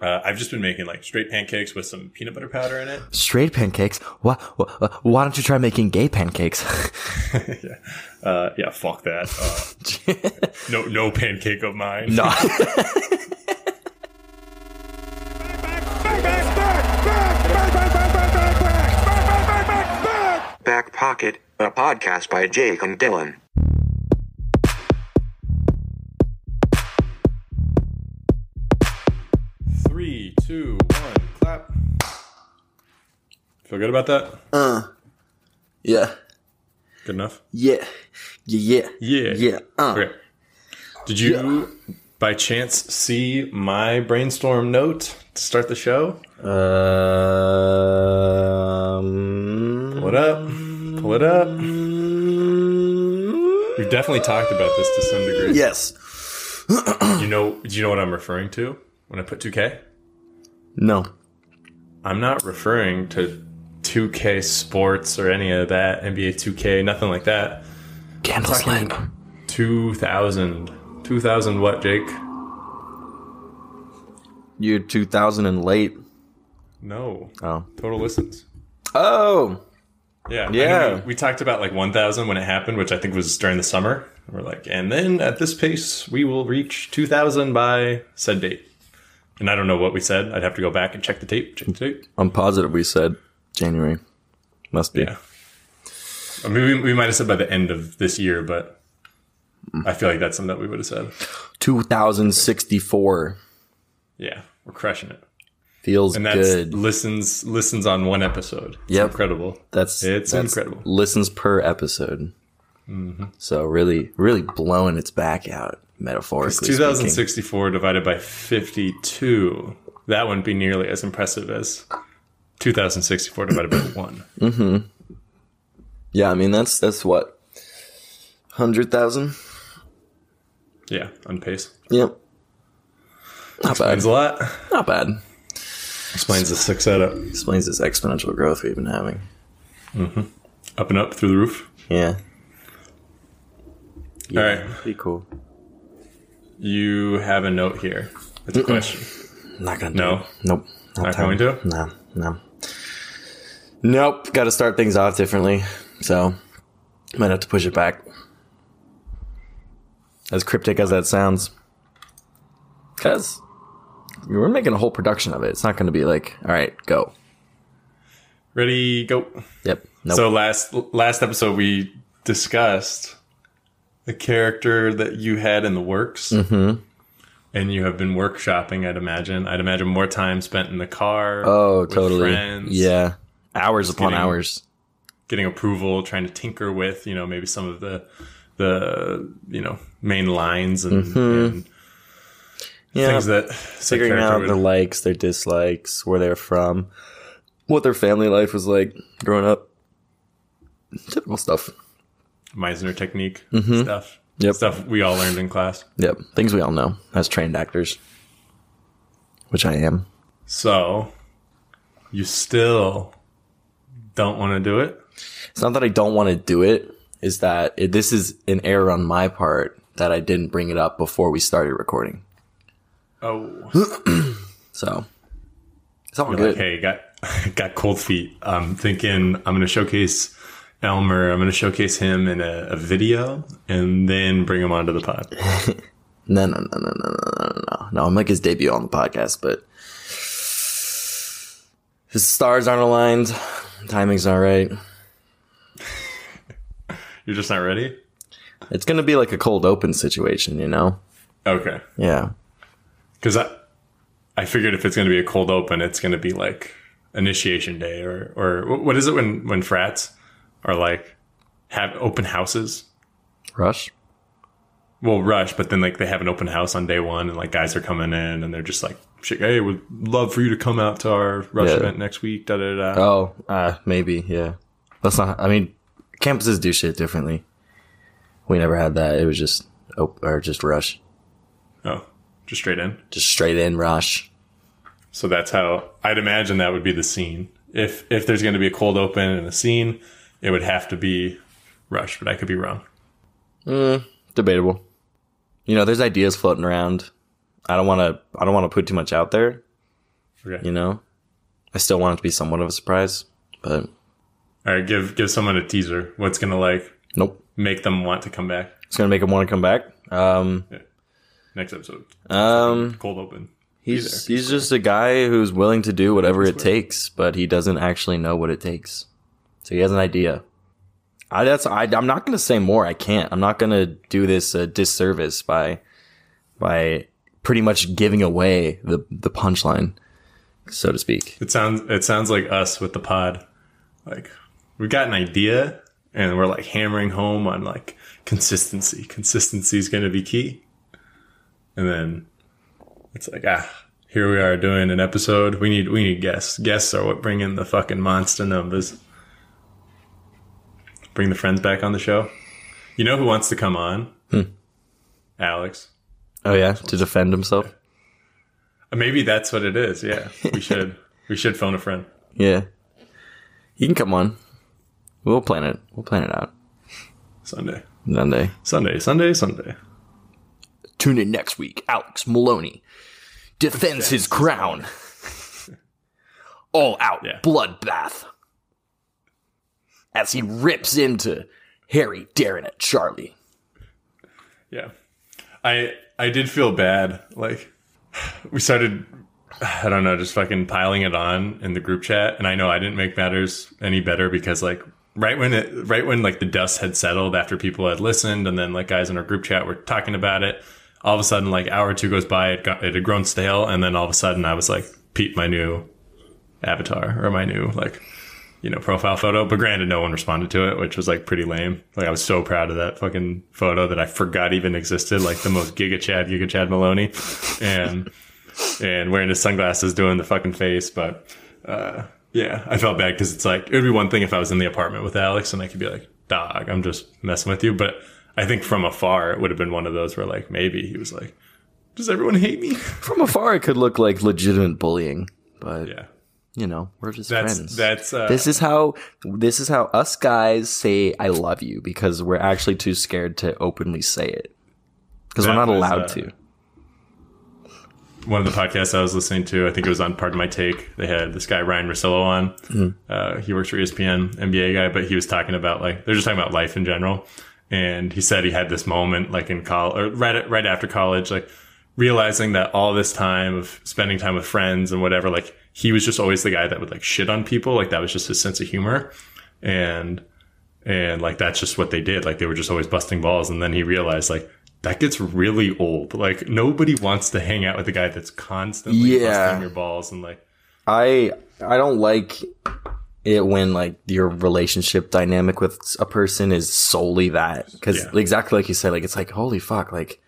Uh, I've just been making like straight pancakes with some peanut butter powder in it. Straight pancakes? Why, why, why don't you try making gay pancakes? yeah, uh, yeah. Fuck that. Uh, no, no pancake of mine. no. Back Pocket, a podcast by Jake and Dylan. Feel good about that? Uh, yeah. Good enough. Yeah. Yeah. Yeah. Yeah. Uh. Okay. Did you, by chance, see my brainstorm note to start the show? Um. Pull it up. Pull it up. We've definitely talked about this to some degree. Yes. You know, do you know what I'm referring to when I put 2K? No. I'm not referring to 2K Sports or any of that, NBA 2K, nothing like that. Candles lit. 2000. 2000 what, Jake? Year 2000 and late. No. Oh. Total listens. Oh. Yeah. I Yeah. we, we talked about like 1000 when it happened, which I think was during the summer. We're like, and then at this pace, we will reach 2000 by said date. And I don't know what we said. I'd have to go back and check the tape. Check the tape. I'm positive we said January. Must be. Yeah. I mean, we, we might have said by the end of this year, but I feel like that's something that we would have said. 2064. Yeah, we're crushing it. Feels And that's good. listens listens on one episode. It's Yep. incredible. That's It's that's incredible. Listens per episode. Mm-hmm. So really, really blowing its back out metaphorically. speaking. 2064 divided by 52. That wouldn't be nearly as impressive as 2064 divided by one. Mm-hmm. Yeah, I mean that's that's what hundred thousand. Yeah, on pace. Yep. Not bad. A lot. Not bad. Explains the six setup. Explains this exponential growth we've been having. Mm-hmm. Up and up through the roof. Yeah. All right. Be cool. You have a note here. It's a question. Not gonna. No? Do it. Nope. Not time. going to? No. No. Nope. Got to start things off differently. So might have to push it back. As cryptic as that sounds, because we're making a whole production of it. It's not going to be like, all right, go. Ready, go. Yep. Nope. So last last episode we discussed the character that you had in the works, mm-hmm. and you have been workshopping. I'd imagine. I'd imagine more time spent in the car. oh, totally. Friends, Yeah. Hours upon getting- hours. getting approval, trying to tinker with you know maybe some of the the you know main lines and, and Mm-hmm. Yeah. things that figuring out would- their likes, their dislikes, where they're from, what their family life was like growing up. Typical stuff. Meisner technique Mm-hmm. stuff. Yep. Stuff we all learned in class. Yep. Things we all know as trained actors, which I am. So you still don't want to do it. It's not that I don't want to do it, is that it, this is an error on my part that I didn't bring it up before we started recording. Oh, So it's all You're good. like, hey, got got cold feet. I'm thinking I'm going to showcase Elmer. I'm going to showcase him in a, a video and then bring him onto the pod. No, no, no, no, no, no, no, no. No, I'm like his debut on the podcast, but his stars aren't aligned. Timing's not right. You're just not ready. It's gonna be like a cold open situation, you know? Okay. Yeah. Because I, I figured if it's going to be a cold open, it's going to be like initiation day or or what is it when when frats are like have open houses? Rush. Well, rush, but then like they have an open house on day one, and like guys are coming in, and they're just like, shit, "Hey, would love for you to come out to our rush Yeah. event next week." Da da da. Oh, uh, maybe, yeah. That's not. I mean, campuses do shit differently. We never had that. It was just op- or just rush, Oh, just straight in. just straight in rush. So that's how I'd imagine that would be the scene. If if there's going to be a cold open and a scene, it would have to be rush, but I could be wrong. Debatable. You know, there's ideas floating around. I don't want to. I don't want to put too much out there, Okay. You know, I still want it to be somewhat of a surprise, but All right, give give someone a teaser. What's gonna like nope. make them want to come back It's gonna make them want to come back. Um, next episode? um, Cold open. he's he's just a guy who's willing to do whatever it takes, but he doesn't actually know what it takes. So he has an idea. I that's I, I'm not gonna say more. I can't. I'm not gonna do this a disservice by by pretty much giving away the the punchline, so to speak. It sounds it sounds like us with the pod. Like we got an idea and we're like hammering home on like consistency. Consistency is going to be key. And then it's like ah, here we are doing an episode. We need we need guests. Guests are what bring in the fucking monster numbers. Bring the friends back on the show. You know who wants to come on? Hmm. Alex. Oh yeah, to defend himself. Uh, maybe that's what it is. Yeah, we should we should phone a friend. Yeah, he can come on. We'll plan it. We'll plan it out Sunday. Sunday. Sunday, Sunday, Sunday. Tune in next week. Alex Maloney defends his crown. All out Yeah. bloodbath as he rips into Harry, Darren, and Charlie. Yeah. I I did feel bad. Like we started I don't know, just fucking piling it on in the group chat. And I know I didn't make matters any better because like right when it right when like the dust had settled after people had listened and then like guys in our group chat were talking about it, all of a sudden like hour or two goes by, it got it had grown stale, and then all of a sudden I was like, Pete, my new avatar or my new like you know, profile photo. But granted, no one responded to it, which was like pretty lame. Like I was so proud of that fucking photo that I forgot even existed. Like the most Giga Chad, Giga Chad Maloney, and and wearing his sunglasses, doing the fucking face. But uh, yeah, I felt bad because it's like it would be one thing if I was in the apartment with Alex and I could be like, "Dog, I'm just messing with you." But I think from afar, it would have been one of those where like maybe he was like, "Does everyone hate me?" From afar, it could look like legitimate bullying, but yeah, you know, we're just that's friends. that's uh, this is how this is how us guys say "I love you" because we're actually too scared to openly say it because we're not was, allowed uh, to. one of the podcasts I was listening to, I think it was on Pardon My Take. They had this guy Ryan Russillo on. Uh, he works for ESPN, NBA guy, but he was talking about like they're just talking about life in general. And he said he had this moment like in college or right right after college, like realizing that all this time of spending time with friends and whatever, like he was just always the guy that would like shit on people. Like that was just his sense of humor, and and like that's just what they did. Like they were just always busting balls. And then he realized like that gets really old. Like nobody wants to hang out with a guy that's constantly Yeah. busting your balls and like I I don't like it when like your relationship dynamic with a person is solely that because Yeah. exactly like you said, like it's like holy fuck, like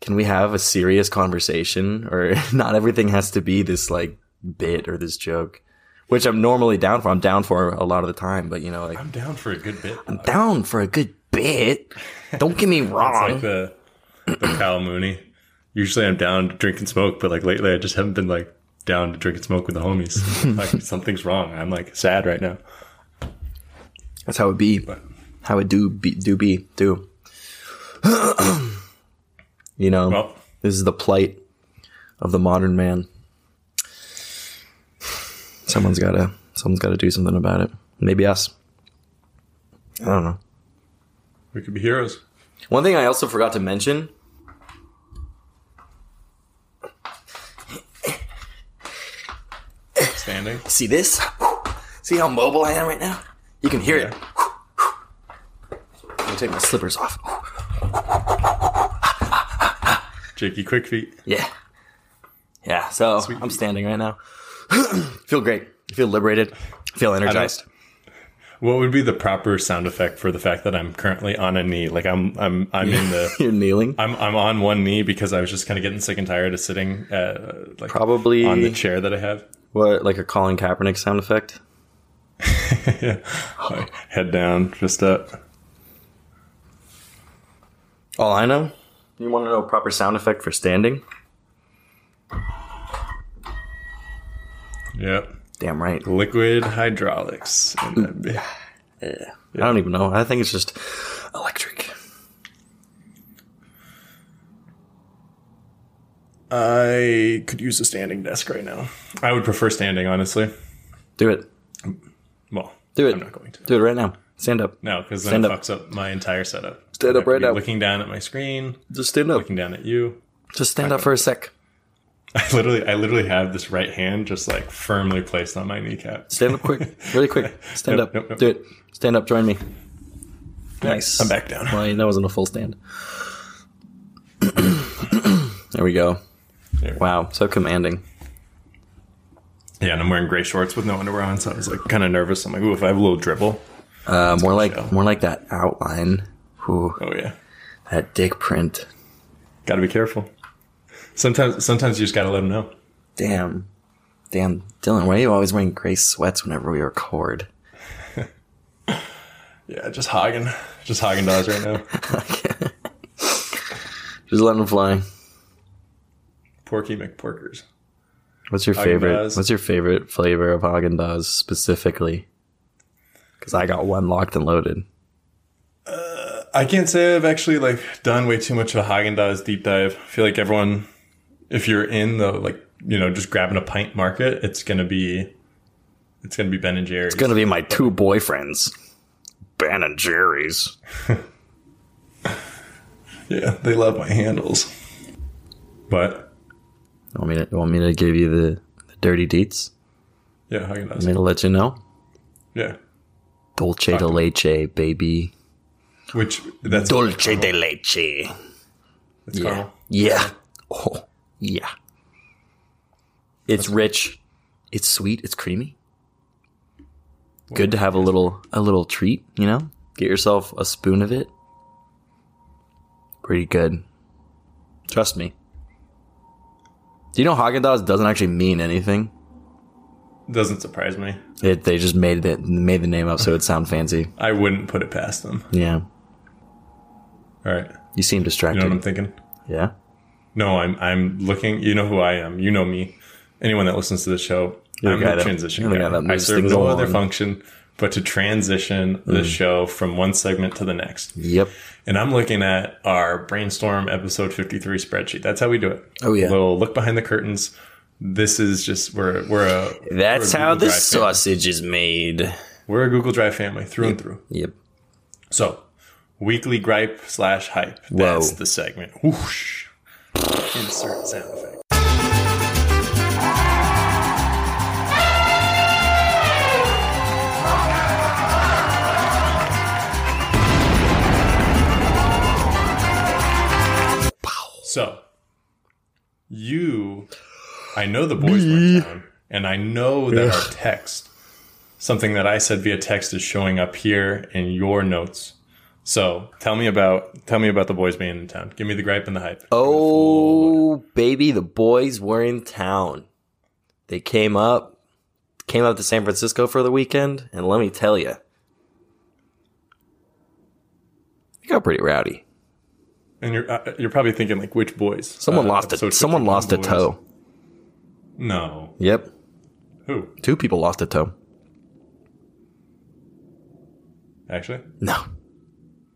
can we have a serious conversation or not everything has to be this like bit or this joke, which I'm normally down for. I'm down for a lot of the time, but you know, like I'm down for a good bit. I'm down for a good bit. Don't get me It's wrong. like the the Cal Mooney. Usually I'm down to drink and smoke, but like lately I just haven't been like down to drink and smoke with the homies. like something's wrong. I'm like sad right now. That's how it be. But How it do be do be do. you know, well, this is the plight of the modern man. Someone's gotta someone's gotta do something about it. Maybe us. I don't know. we could be heroes. One thing I also forgot to mention. Standing. See this? See how mobile I am right now? You can hear it. Let me take my slippers off. Jakey quick feet. Yeah. Yeah, so I'm standing right now. feel great. I feel liberated. I feel energized. What would be the proper sound effect for the fact that I'm currently on a knee? Like I'm I'm I'm in the You're kneeling. I'm I'm on one knee because I was just kind of getting sick and tired of sitting uh, like Probably on the chair that I have. what like a Colin Kaepernick sound effect. yeah. Head down, just up. All I know. You want to know a proper sound effect for standing? Yep. Damn right. Liquid hydraulics. Yeah. I don't even know. I think it's just electric. I could use a standing desk right now. I would prefer standing, honestly. Do it. Well, Do it. I'm not going to. Do it right now. Stand up. No, because then Stand it up. fucks up my entire setup. Stand up right now. Looking down at my screen, Just stand up. looking down at you. Just stand up for a sec. I literally, I literally have this right hand just like firmly placed on my kneecap. Stand up quick. Really quick. Stand Nope, up. nope, nope. Do it. Stand up. Join me. Nice. I'm back down. Well, that wasn't a full stand. there we go. There. Wow. So commanding. Yeah, and I'm wearing gray shorts with no underwear on, so I was like kind of nervous. I'm like, ooh, if I have a little dribble. Uh, more like show. more like that outline. Ooh, Oh yeah, that dick print. got to be careful. Sometimes, sometimes you just got to let them know. Damn. Damn. Dylan, why are you always wearing gray sweats whenever we record? Yeah, just hogging, just hogging dogs right now. Just letting them fly. Porky McPorkers. What's your favorite? Haagen-Dazs. What's your favorite flavor of Haagen Dazs specifically? Because I got one locked and loaded. Uh, I can't say I've actually like done way too much of a Haagen Dazs deep dive. I feel like everyone, if you're in the like you know just grabbing a pint market, it's gonna be, it's gonna be Ben and Jerry's. It's gonna be my two boyfriends, Ben and Jerry's. yeah, they love my handles. But Want me to want me to give you the, the dirty deets? yeah, Want me Dazs. to let you know? Yeah, Dolce de leche, baby. which that's Dolce de leche. It's Yeah. caramel. Yeah. Oh, yeah. It's rich. It's sweet. It's creamy. Good to have a little a little treat, you know? Get yourself a spoon of it. Pretty good. Trust me. Do you know Haagen Dazs doesn't actually mean anything? Doesn't surprise me. It they just made it made the name up so it sound fancy. I wouldn't put it past them. Yeah. All right, You seem distracted. you know what I'm thinking? yeah. No, I'm I'm looking. You know who I am. You know me. Anyone that listens to the show, You're I'm a transition guy. I serve no other function but to transition the Mm. show from one segment to the next. Yep. And I'm looking at our brainstorm episode 53 spreadsheet. That's how we do it. Oh, yeah. A little look behind the curtains. This is just we're we're a That's we're a how the family. sausage is made. We're a Google Drive family through and through. Yep. So, weekly gripe slash hype. Whoa. That's the segment. Whoosh. Insert sound effect. So, you, I know the boys went down, and I know that our text, something that I said via text, is showing up here in your notes. So, tell me about tell me about the boys being in town. Give me the gripe and the hype. Oh, baby, the boys were in town. They came up, came up to San Francisco for the weekend, and let me tell you, it got pretty rowdy. And you're uh, you're probably thinking like which boys? Someone Uh, lost a someone 51 lost a boys? toe. No, Yep, who two people lost a toe. actually? No,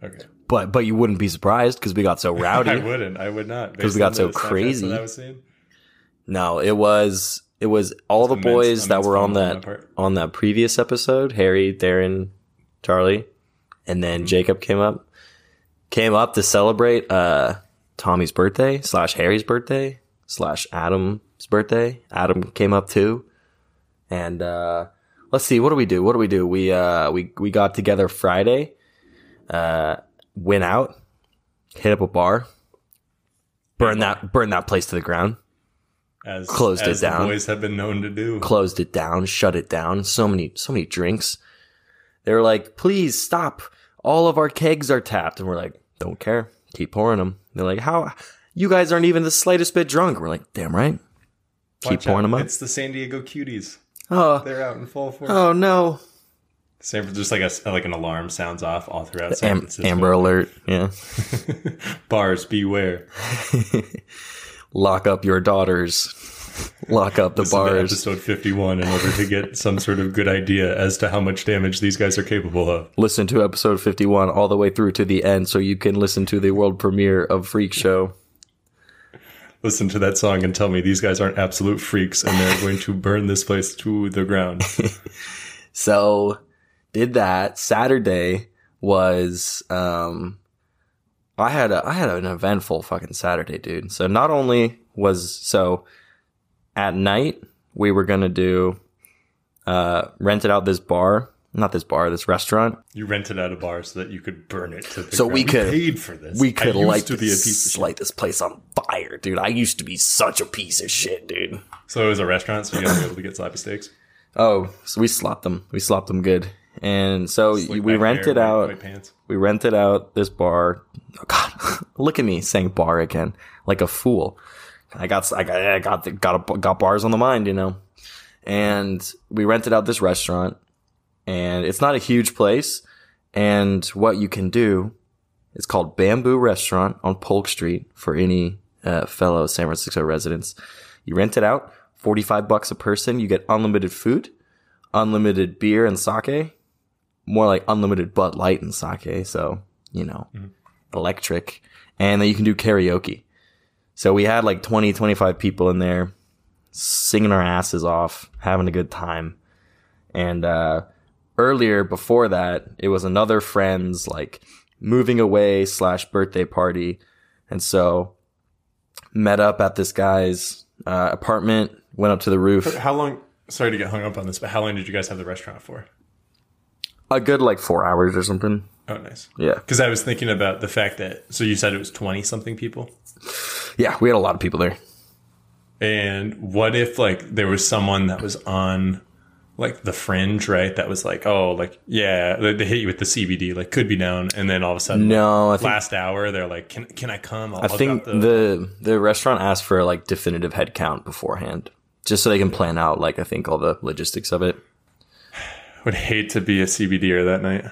Okay, but but you wouldn't be surprised because we got so rowdy. I wouldn't. I would not because we got so crazy. That I was. No, it was it was all the immense- boys that were on that on that previous episode. Harry, Darren, Charlie, and then Mm-hmm. Jacob came up. Came up to celebrate uh Tommy's birthday slash Harry's birthday slash Adam's birthday. Adam came up too, and uh let's see what do we do? What do we do? We uh we we got together Friday, uh went out, hit up a bar, burn that burn that place to the ground As Closed it as the down. boys have been known to do. closed it down, shut it down. So many, so many drinks. They were like, please stop. All of our kegs are tapped. And we're like, don't care. Keep pouring them. They're like, how? You guys aren't even the slightest bit drunk. We're like, damn right. Keep Watch pouring out. them up. It's the San Diego Cuties. Oh, They're out in full force. oh no. San, just like a like an alarm sounds off all throughout San Am- Francisco. Amber alert. Yeah. Bars beware. Lock up your daughters. Lock up the bars. episode 51 in order to get some sort of good idea as to how much damage these guys are capable of. Listen to episode 51 all the way through to the end so you can listen to the world premiere of Freak Show. listen to that song and tell me these guys aren't absolute freaks and they're going to burn this place to the ground. So did that. Saturday was um I had a I had an eventful fucking Saturday, dude. So not only was so at night we were gonna do uh rented out this bar. Not this bar, this restaurant. You rented out a bar so that you could burn it to the So ground. we could- paid for this. We could light to be a this, piece of shit. light this place on fire, dude. I used to be such a piece of shit, dude. So it was a restaurant, so you guys were able to get sloppy steaks. Oh, so we slopped them. We slopped them good. And so we rented out pants. we rented out this bar. Oh God, look at me saying bar again, like a fool. I got, I got, I got, the, got, a, got bars on the mind, you know. And we rented out this restaurant, and it's not a huge place. And what you can do, it's called Bamboo Restaurant on Polk Street for any uh, fellow San Francisco residents. You rent it out, forty five bucks a person. You get unlimited food, unlimited beer and sake more like unlimited Bud Light and sake. So, you know, electric. And then you can do karaoke. So we had like 20, 25 people in there singing our asses off, having a good time. And, uh, earlier before that, it was another friend's like moving away slash birthday party. And so met up at this guy's, uh, apartment, went up to the roof. How long? Sorry to get hung up on this, but how long did you guys have the restaurant for? A good like four hours or something. Oh, nice. Yeah. Because I was thinking about the fact that so you said it was twenty something people, Yeah. We had a lot of people there. and what if like there was someone that was on like the fringe, right? That was like, oh, like yeah, they, they hit you with the CBD, like could be down, and then all of a sudden, No, like, think last hour they're like, can can I come? I'll, I think the the restaurant asked for like definitive head count beforehand, just so they can plan out like I think all the logistics of it. Would hate to be a CBDer that night.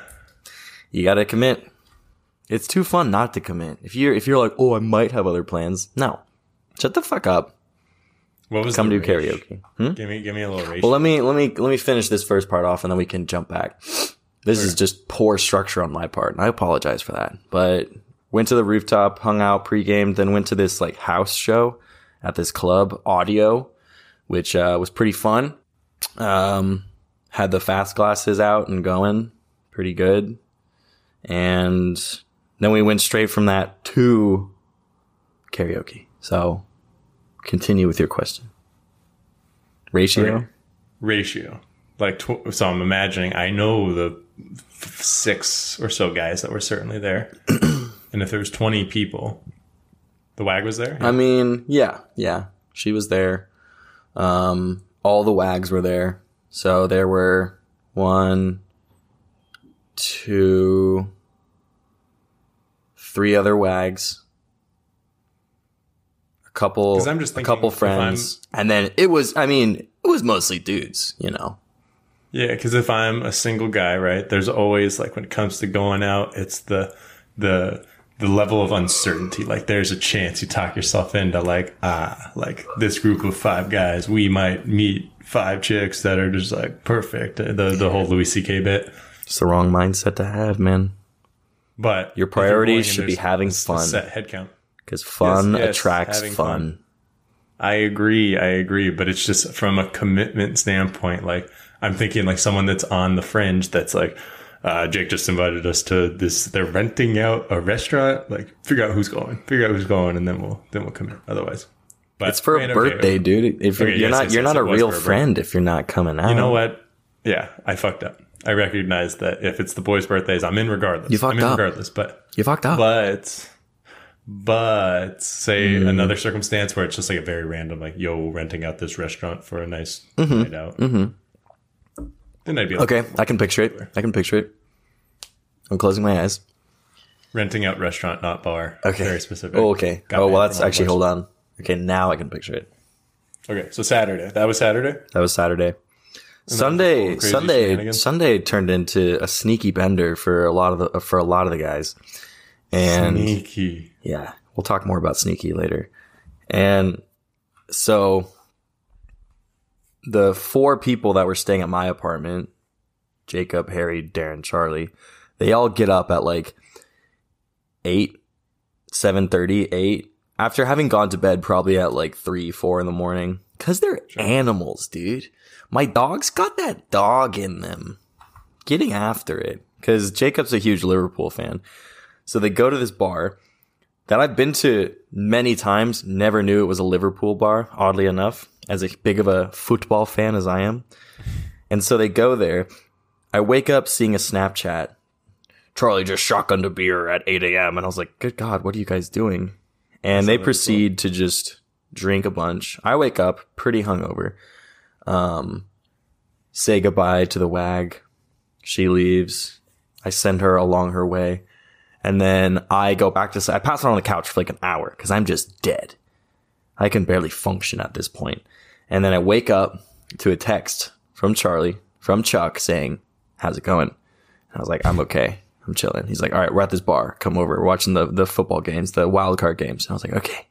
You got to commit. It's too fun not to commit. If you're if you're like, oh, I might have other plans. No, shut the fuck up. What was it? Come do karaoke. Hmm? Give me give me a little ratio. Well, let me let me let me finish this first part off, and then we can jump back. This is just poor structure on my part, and I apologize for that. But went to the rooftop, hung out, pre-gamed, then went to this like house show at this club, Audio, which uh, was pretty fun. Um, had the fast glasses out and going, pretty good. And then we went straight from that to karaoke. So continue with your question. Ratio. Okay. ratio. Like, tw- so I'm imagining I know the f- six or so guys that were certainly there, and if there was 20 people, the wag was there. I mean, yeah, yeah. She was there. Um, all the wags were there. So there were one, two, three other wags. A couple, I'm just a couple friends, and then it was. I mean, it was mostly dudes. You know, Yeah, because if I'm a single guy, right, there's always like when it comes to going out, it's the the the level of uncertainty. Like there's a chance you talk yourself into like ah, like this group of five guys, we might meet five chicks that are just like perfect. The the whole Louis C.K. bit. it's the wrong mindset to have, man. But Your priorities should be having fun. Set head count. Because fun Yes, yes, attracts fun. fun. I agree. I agree. But it's just from a commitment standpoint. Like I'm thinking like someone that's on the fringe that's like, uh, Jake just invited us to this. They're renting out a restaurant. Like figure out who's going, figure out who's going, and then we'll then we'll come in. Otherwise, but It's for man, a okay. birthday, dude. If you're, Okay, you're yes, not, yes, you're yes, not a real friend if you're not coming out. You know what? Yeah, I fucked up. I recognize that if it's the boys' birthdays, I'm in regardless. You fucked I'm in up. regardless. But You fucked up. but but say Hmm. another circumstance where it's just like a very random like yo renting out this restaurant for a nice Mm-hmm. night out Mm-hmm. then i'd be like okay, I can picture it. I can picture it. I'm closing my eyes. renting out restaurant not bar Okay. very specific Oh, okay. Got oh, well, that's actually, hold on. Okay, now I can picture it. okay so saturday that was saturday That was Saturday. Sunday, crazy Sunday. Sunday turned into a sneaky bender for a lot of the for a lot of the guys, and sneaky Yeah, we'll talk more about sneaky later. And so the four people that were staying at my apartment, Jacob, Harry, Darren, Charlie, they all get up at like 8, 7.30, 8. After having gone to bed probably at like three, four in the morning, because they're animals, dude. My dog's got that dog in them, getting after it. Because Jacob's a huge Liverpool fan, so they go to this bar that I've been to many times. Never knew it was a Liverpool bar. Oddly enough, as a big of a football fan as I am, and so they go there. I wake up seeing a Snapchat. Charlie just shotgunned a beer at 8 a.m. And I was like, good God, what are you guys doing? And they proceed to just drink a bunch. I wake up pretty hungover. Um, say goodbye to the wag. She leaves. I send her along her way. And then I go back to, I pass out on the couch for like an hour because I'm just dead. I can barely function at this point. And then I wake up to a text from Charlie, from Chuck saying, how's it going? And I was like, I'm okay. I'm chilling. He's like, all right, we're at this bar. Come over. We're watching the, the football games, the wild card games. And I was like, okay.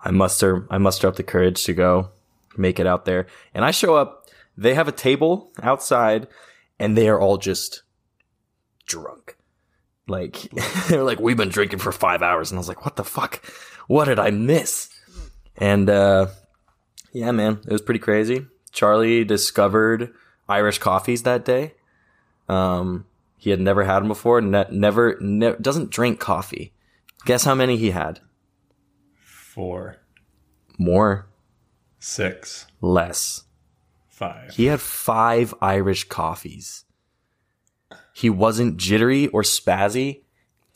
I muster, I muster up the courage to go make it out there. And I show up. They have a table outside and they are all just drunk. Like, they're like, we've been drinking for five hours. And I was like, what the fuck? What did I miss? And, uh, yeah, man, it was pretty crazy. Charlie discovered Irish coffees that day. Um, he had never had them before. Ne- never, ne- doesn't drink coffee. Guess how many he had? Four, More, six, less. five. He had five Irish coffees. He wasn't jittery or spazzy.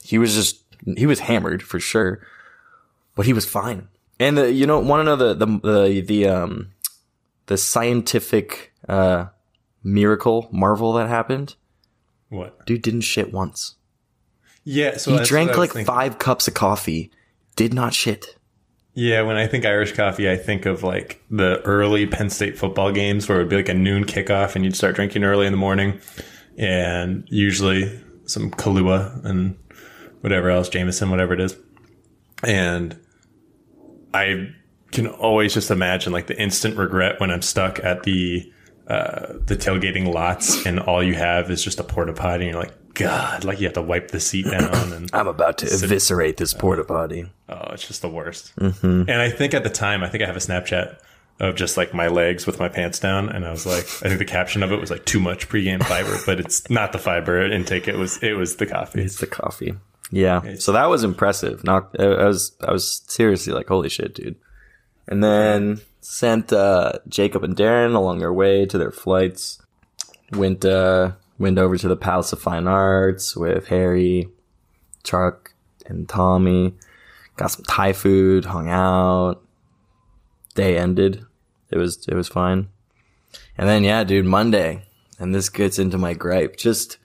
He was just, he was hammered for sure, but he was fine. And the, you know, want to know the, the, the, the, um, the scientific, uh, miracle, marvel that happened? What? Dude didn't shit once. Yeah, so He drank what I was like thinking. five cups of coffee, did not shit. Yeah, when I think Irish coffee, I think of like the early Penn State football games where it would be like a noon kickoff and you'd start drinking early in the morning and usually some Kahlua and whatever else, Jameson, whatever it is. And I can always just imagine like the instant regret when I'm stuck at the uh, the tailgating lots and all you have is just a porta potty and you're like, God, like you have to wipe the seat down and I'm about to eviscerate this porta potty. Oh, it's just the worst. And I think at the time, I think I have a Snapchat of just like my legs with my pants down, and I was like, I think the caption of it was like too much pregame fiber, but it's not the fiber intake. It was it was the coffee. It's the coffee. Yeah. So that was impressive. Not, I was, I was seriously like, holy shit, dude. And then sent, uh, Jacob and Darren along their way to their flights. Went, uh, went over to the Palace of Fine Arts with Harry, Chuck, and Tommy. Got some Thai food, hung out. Day ended. It was, it was fine. And then, yeah, dude, Monday. And this gets into my gripe. Just,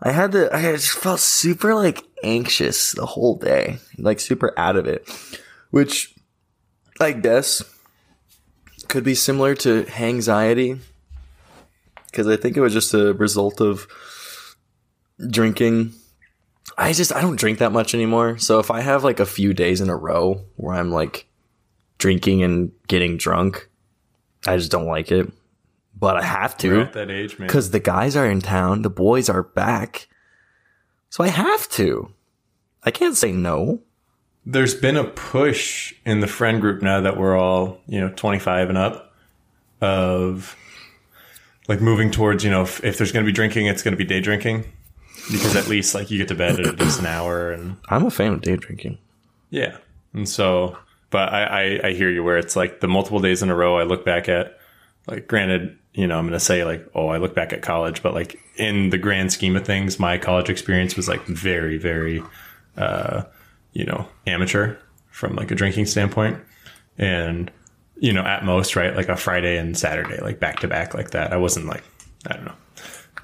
I had to, I just felt super like anxious the whole day, like super out of it, which I guess could be similar to anxiety because I think it was just a result of drinking. I just, I don't drink that much anymore. So if I have like a few days in a row where I'm like drinking and getting drunk, I just don't like it. But I have We're to at that age, man. because the guys are in town, the boys are back. So I have to. I can't say no. There's been a push in the friend group now that we're all you know 25 and up of like moving towards you know if, if there's going to be drinking, it's going to be day drinking because at least like you get to bed at a decent hour and I'm a fan of day drinking. Yeah. And so, but I, I, I hear you where it's like the multiple days in a row I look back at, like, granted, you know, I'm going to say like, oh, I look back at college, but like in the grand scheme of things, my college experience was like very, very, uh, you know, amateur from like a drinking standpoint. And, you know, at most, right, like a Friday and Saturday, like back to back like that. I wasn't like, I don't know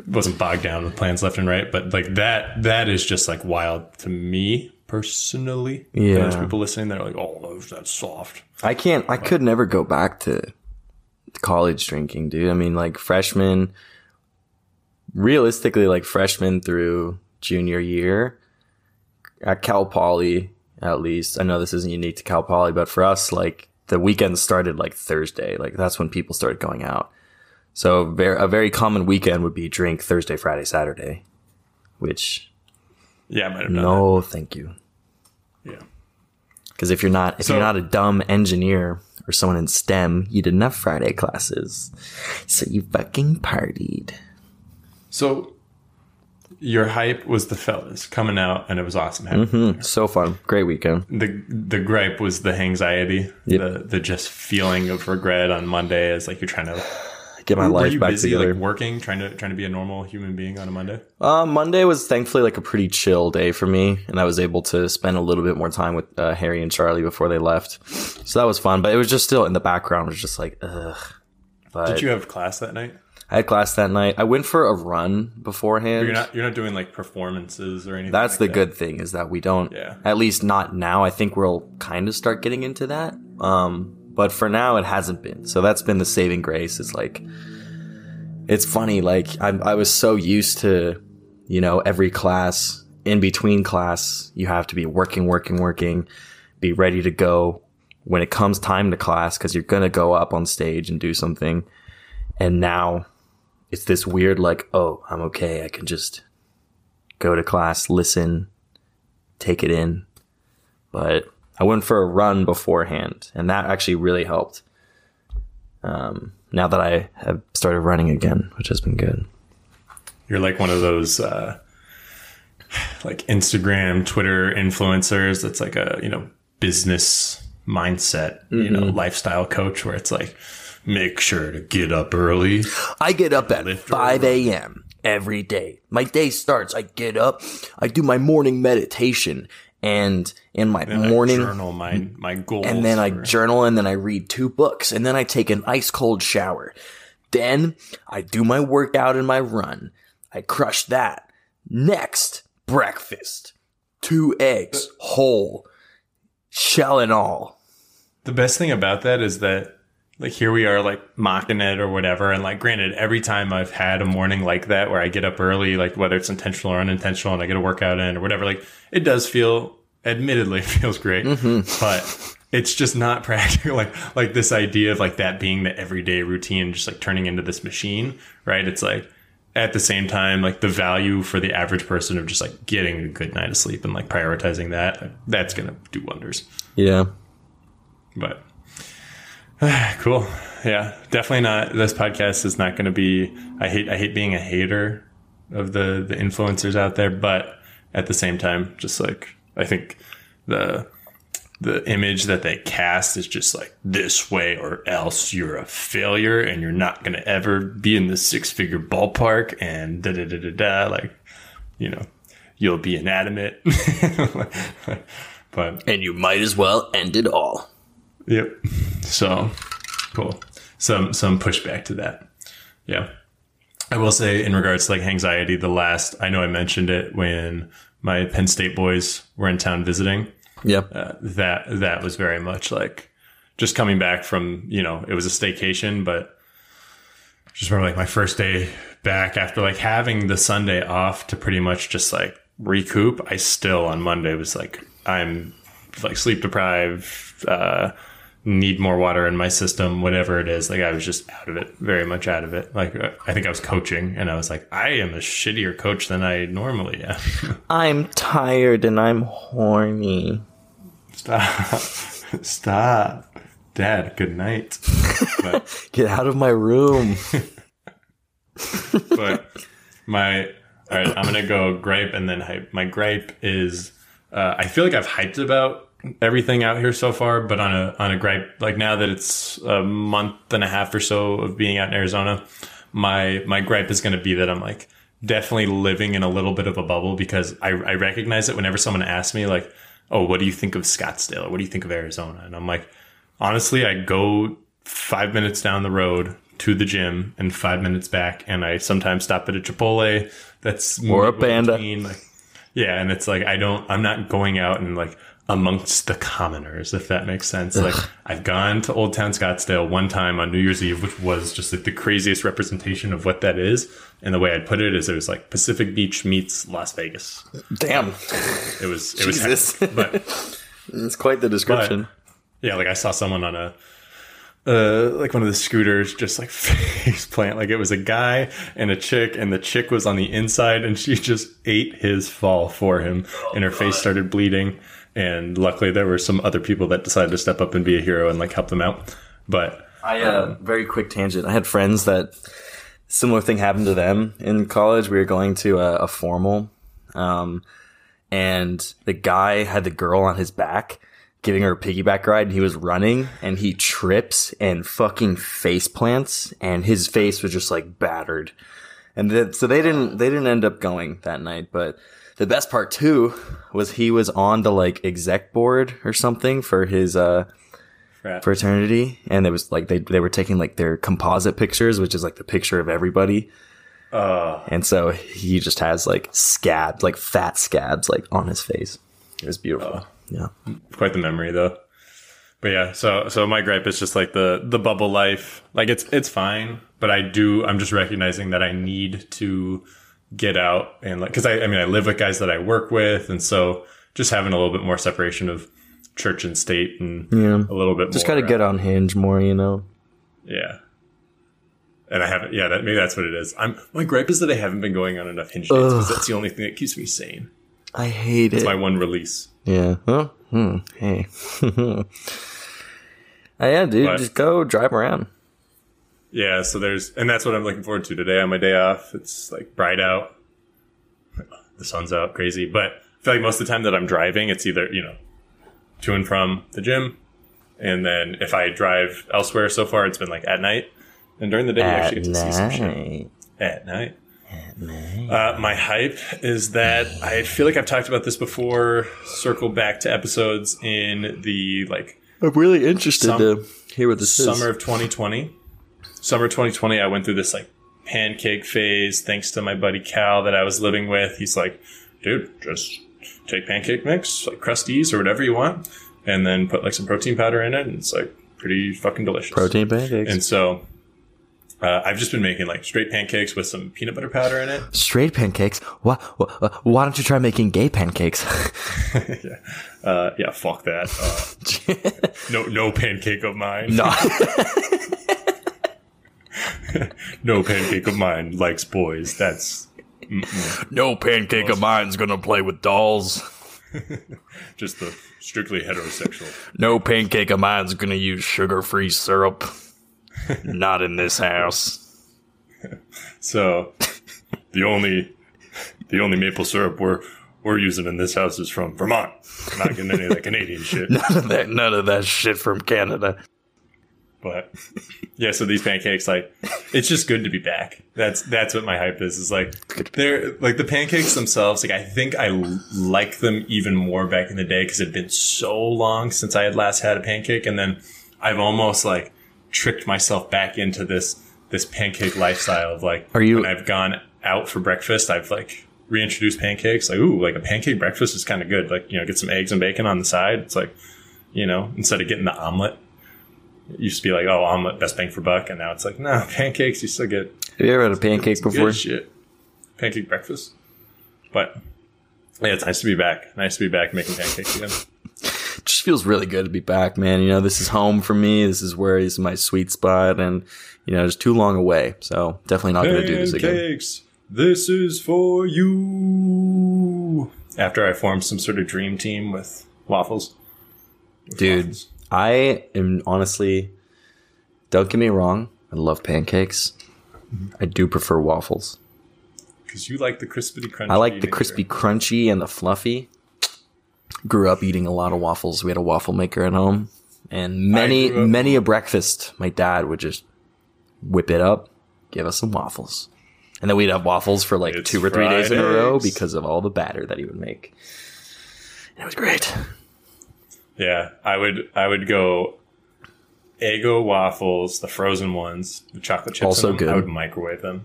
wasn't bogged down with plans left and right, but like that that is just like wild to me personally. Yeah. There's people listening that are like, oh, that's soft. I can't, I could never go back to college drinking, dude. I mean, like freshman, realistically, like freshman through junior year at Cal Poly, at least. I know this isn't unique to Cal Poly, but for us, like the weekend started like Thursday. Like that's when people started going out. So a very common weekend would be drink Thursday, Friday, Saturday, which Yeah, I might have no, thank you. Yeah. Because if you're not if So- you're not a dumb engineer or someone in STEM, you didn't have Friday classes, so you fucking partied. So your hype was the fellas coming out, and it was awesome. having Mm, So fun, great weekend. The the gripe was the anxiety, Yep. the the just feeling of regret on Monday as like you're trying to. Get my Were life you back busy together. like working, trying to trying to be a normal human being on a Monday? Uh, Monday was thankfully like a pretty chill day for me, and I was able to spend a little bit more time with uh, Harry and Charlie before they left. So that was fun, but it was just still in the background. It was just like, ugh. But Did you have class that night? I had class that night. I went for a run beforehand. You're not you're not doing like performances or anything. That's like the that? good thing is that we don't, Yeah. at least not now. I think we'll kind of start getting into that. Um, but for now, it hasn't been. So that's been the saving grace. It's like, it's funny. Like I, I was so used to, you know, every class in between class, you have to be working, working, working, be ready to go when it comes time to class because you're going to go up on stage and do something. And now it's this weird, like, oh, I'm okay. I can just go to class, listen, take it in. But I went for a run beforehand, and that actually really helped. Um, now that I have started running again, which has been good. You're like one of those uh, like Instagram, Twitter influencers. That's like a you know business mindset, you know, Mm-hmm. lifestyle coach, where it's like make sure to get up early. I get up at 5 a.m. every day. My day starts. I get up, I do my morning meditation, and in my And I morning journal my my goals, and then I journal and then I read two books and then I take an ice cold shower. Then I do my workout and my run. I crush that. Next, breakfast. Two eggs, whole, shell and all. The best thing about that is that like here we are like mocking it or whatever. And like granted every time I've had a morning like that where I get up early like whether it's intentional or unintentional and I get a workout in or whatever like it does feel admittedly it feels great. Mm-hmm. But it's just not practical. Like like this idea of like that being the everyday routine just like turning into this machine right? It's like at the same time like the value for the average person of just like getting a good night of sleep and like prioritizing that that's gonna do wonders. Yeah. but cool. Yeah, definitely not. This podcast is not going to be. I hate. I hate being a hater of the the influencers out there, but at the same time, just like I think the the image that they cast is just like this way or else you're a failure and you're not going to ever be in the six figure ballpark and da da da da da like you know you'll be inanimate but And you might as well end it all. Yep. So cool. Some some pushback to that. Yeah. I will say in regards to like anxiety, the last I know I mentioned it when my Penn State boys were in town visiting. Yeah. Uh, that that was very much like just coming back from you know it was a staycation, but just remember like my first day back after like having the Sunday off to pretty much just like recoup. I still on Monday was like I'm like sleep deprived, uh, need more water in my system, whatever it is. Like I was just out of it, very much out of it. Like uh, I think I was coaching, and I was like, I am a shittier coach than I normally am. I'm tired and I'm horny. Stop. Stop. Dad, good night. But, Get out of my room. but my, all right, I'm going to go gripe and then hype. My gripe is, uh, I feel like I've hyped about everything out here so far, but on a, on a gripe, like now that it's a month and a half or so of being out in Arizona, my, my gripe is going to be that I'm like definitely living in a little bit of a bubble because I, I recognize it whenever someone asks me like, oh, what do you think of Scottsdale? Or what do you think of Arizona? And I'm like, honestly, I go five minutes down the road to the gym and five minutes back, and I sometimes stop at a Chipotle. That's Or a Panda. Like, yeah, and it's like I don't. I'm not going out and like amongst the commoners, if that makes sense. Like I've gone to Old Town Scottsdale one time on New Year's Eve, which was just like the craziest representation of what that is. And the way I'd put it is, it was like Pacific Beach meets Las Vegas. Damn. It was, it was, hectic. but It's quite the description. yeah, like I saw someone on a uh like one of the scooters just like face plant like it was a guy and a chick and the chick was on the inside and she just ate his fall for him and her face started bleeding And luckily, there were some other people that decided to step up and be a hero and like help them out. But I uh, very quick tangent. I had friends that similar thing happened to them in college. We were going to a, a formal, um, and the guy had the girl on his back, giving her a piggyback ride, and he was running, and he trips and fucking face plants, and his face was just like battered, and th- so they didn't they didn't end up going that night, but. The best part too was he was on the like exec board or something for his uh frat. fraternity. And it was like they, they were taking like their composite pictures which is like the picture of everybody. Uh, and so he just has like scabs like fat scabs like on his face. It was beautiful. Yeah. Quite the memory though. But yeah, so so my gripe is just like the the bubble life. Like it's it's fine, but I do I'm just recognizing that I need to get out and like because I I mean I live with guys that I work with, and so just having a little bit more separation of church and state and Yeah. a little bit just more, gotta get on hinge more you know yeah. And I haven't. Yeah, that, maybe that's what it is. I'm my gripe is that I haven't been going on enough hinge dates because that's the only thing that keeps me sane. i hate It's it It's my one release. yeah well, hmm. hey Uh, yeah dude But- just go drive around Yeah, so there's, and that's what I'm looking forward to today on my day off. It's like bright out, the sun's out, crazy. But I feel like most of the time that I'm driving, it's either you know, to and from the gym, and then if I drive elsewhere, so far it's been like at night, and during the day you at actually get to see some shit night at night. Uh, my hype is that I feel like I've talked about this before. Circle back to episodes in the like i'm really interested Some- to hear what this summer is of 2020 summer 2020 i went through this like pancake phase thanks to my buddy cal that i was living with. He's like dude just take pancake mix like crusties or whatever you want and then put like some protein powder in it and it's like pretty fucking delicious. Protein pancakes. And so uh, I've just been making like straight pancakes with some peanut butter powder in it. straight pancakes? Why, why, why don't you try making gay pancakes? Yeah, uh, yeah, fuck that. Uh, no, no pancake of mine. no no pancake of mine likes boys. That's No pancake of mine's gonna play with dolls. just the strictly heterosexual. No pancake of mine's gonna use sugar free syrup. Not in this house. So the only the only maple syrup we're we're using in this house is from Vermont. Not getting any of that Canadian shit. None of that, none of that shit from Canada. But yeah, so these pancakes, like, it's just good to be back. That's that's what my hype is. Is like they're like the pancakes themselves. Like I think I l- like them even more back in the day because it'd been so long since I had last had a pancake, and then I've almost like tricked myself back into this this pancake lifestyle of like Are you- when I've gone out for breakfast, I've like reintroduced pancakes. Like ooh, like a pancake breakfast is kind of good. Like you know, get some eggs and bacon on the side. It's like you know, instead of getting the omelet. Used to be like, oh, omelet, best bang for buck, and now it's like, no, pancakes, you still get Have you ever had a pancake before? shit. Pancake breakfast. But yeah, it's nice to be back. Nice to be back making pancakes again. It just feels really good to be back, man. You know, this is home for me. This is where is my sweet spot, and you know, it's too long away. So definitely not gonna do this again. Pancakes, this is for you. After I formed some sort of dream team with waffles. With Dude, waffles. I am honestly, don't get me wrong. I love pancakes. I do prefer waffles. Because you like the crispy crunchy. I like the crispy crunchy and the fluffy. Grew up eating a lot of waffles. We had a waffle maker at home. And many, many a breakfast, my dad would just whip it up, give us some waffles. And then we'd have waffles for like It's two or three days in a row because of all the batter that he would make. And it was great. Yeah, I would I would go Eggo waffles, the frozen ones, the chocolate chips. Also good. I would microwave them.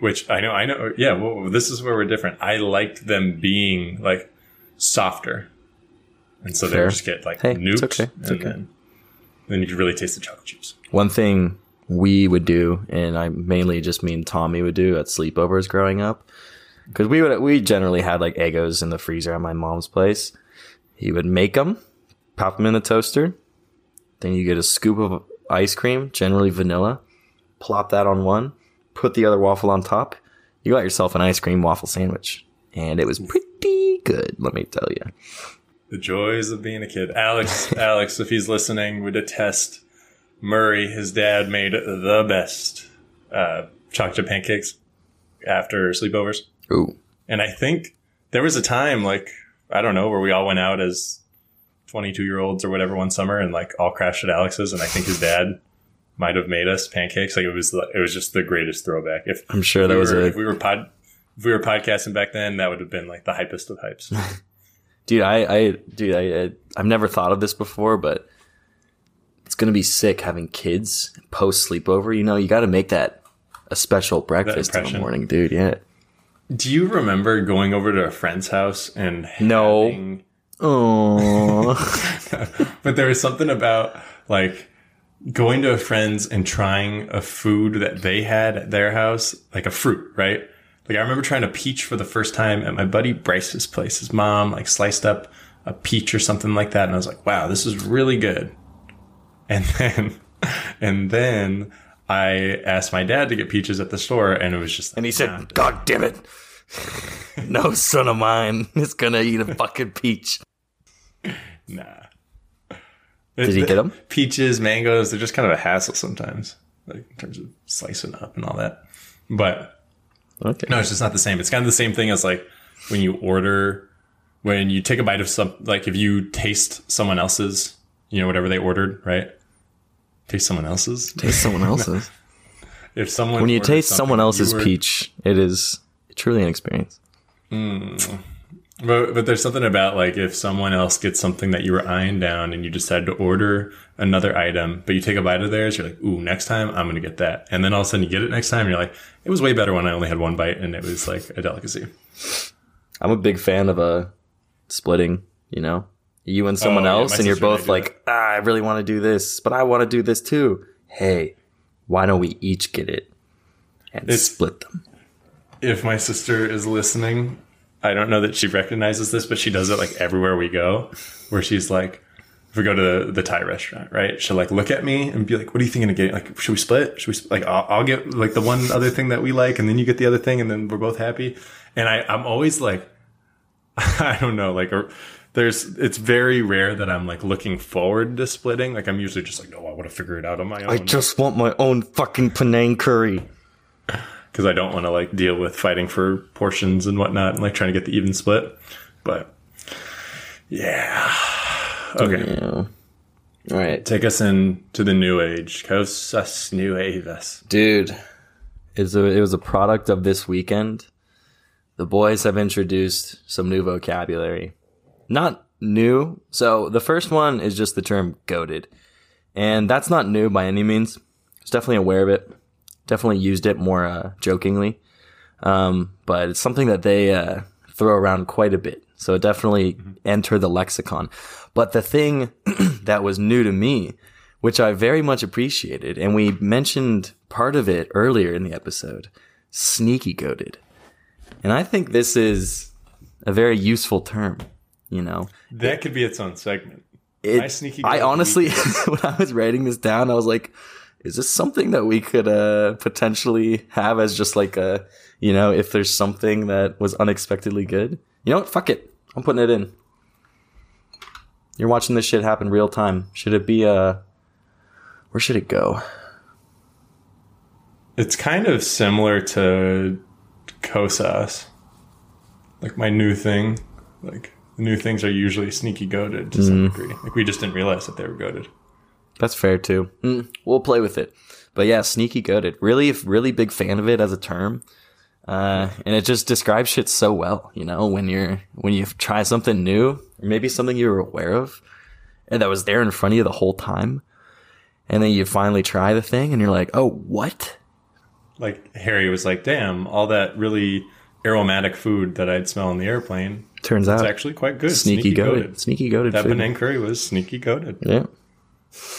Which I know, I know. Yeah, well, this is where we're different. I liked them being like softer, and so they Fair. would just get like Hey, it's nuked, okay, and okay. then then you could really taste the chocolate chips. One thing we would do, and I mainly just mean Tommy would do at sleepovers growing up, because we would we generally had like Eggos in the freezer at my mom's place. He would make them, pop them in the toaster, then you get a scoop of ice cream, generally vanilla, plop that on one, put the other waffle on top. You got yourself an ice cream waffle sandwich, and it was pretty good. Let me tell you. The joys of being a kid. Alex, Alex, if he's listening, would attest. Murray, his dad, made the best uh, chocolate chip pancakes after sleepovers. Ooh. And I think there was a time, like, I don't know, where we all went out as 22 year olds or whatever one summer and like all crashed at Alex's. And I think his dad might have made us pancakes. Like it was, it was just the greatest throwback. If I'm sure that we was were, a if we were pod, if we were podcasting back then, that would have been like the hypest of hypes. dude. I, I, dude, I, I, I've never thought of this before, but it's gonna be sick having kids post sleepover. You know, you got to make that a special breakfast in the morning, dude. Yeah. Do you remember going over to a friend's house and No. having- Oh, but there was something about like going to a friend's and trying a food that they had at their house, like a fruit, right? Like I remember trying a peach for the first time at my buddy Bryce's place. His mom like sliced up a peach or something like that, and I was like, "Wow, this is really good." And then, and then I asked my dad to get peaches at the store, and it was just and he nah. said, "God damn it." no son of mine is gonna eat a fucking peach. Nah. Did he get them? Peaches, mangoes, they're just kind of a hassle sometimes, like in terms of slicing up and all that. But Okay. no, it's just not the same. It's kind of the same thing as like when you order, when you take a bite of some, like if you taste someone else's, you know, whatever they ordered, right? Taste someone else's. Taste someone else's. If someone when you taste someone else's were- peach, it is truly an experience. But, but there's something about like if someone else gets something that you were eyeing down and you decide to order another item, but you take a bite of theirs, you're like, ooh, next time I'm going to get that. And then all of a sudden you get it next time and you're like, it was way better when I only had one bite and it was like a delicacy. I'm a big fan of uh, splitting, you know? You and someone Oh, else, my and you're and both like, ah, I really want to do this, but I want to do this too. Hey, why don't we each get it and It's- split them? If my sister is listening, I don't know that she recognizes this, but she does it like everywhere we go, where she's like, if we go to the, the Thai restaurant, right? She'll like look at me and be like, "What are you thinking of getting? Like, should we split? Should we sp-? like? I'll, I'll get like the one other thing that we like, and then you get the other thing, and then we're both happy." And I, I'm always like, I don't know, like, or, there's it's very rare that I'm like looking forward to splitting. Like, I'm usually just like, "No, I want to figure it out on my own." I just want my own fucking Penang curry. because I don't want to like deal with fighting for portions and whatnot and like trying to get the even split. But yeah. Okay. Yeah. All right. Take us in to the new age. Cosas nuevas. Dude, it's a, it was a product of this weekend. The boys have introduced some new vocabulary. Not new. So the first one is just the term goated. And that's not new by any means. I was definitely aware of it. Definitely used it more uh, jokingly. Um, but it's something that they uh, throw around quite a bit. So it definitely entered the lexicon. But the thing that was new to me, which I very much appreciated, and we mentioned part of it earlier in the episode, sneaky goated. And I think this is a very useful term, you know. That could be its own segment. It, My sneaky I honestly, when I was writing this down, I was like, is this something that we could uh, potentially have as just like a, you know, if there's something that was unexpectedly good? You know what? Fuck it. I'm putting it in. You're watching this shit happen real time. Should it be uh where should it go? It's kind of similar to Cosas. Like my new thing. Like new things are usually sneaky goated to some degree. Like we just didn't realize that they were goated. That's fair too. Mm, we'll play with it. But yeah, sneaky goated. Really, really big fan of it as a term. Uh, and it just describes shit so well, you know, when you're, when you try something new, or maybe something you were aware of and that was there in front of you the whole time. And then you finally try the thing and you're like, oh, what? Like Harry was like, "Damn, all that really aromatic food that I'd smell in the airplane Turns out It's out actually quite good. sneaky, goated. Sneaky goated That food. Penang curry was sneaky goated. Yeah.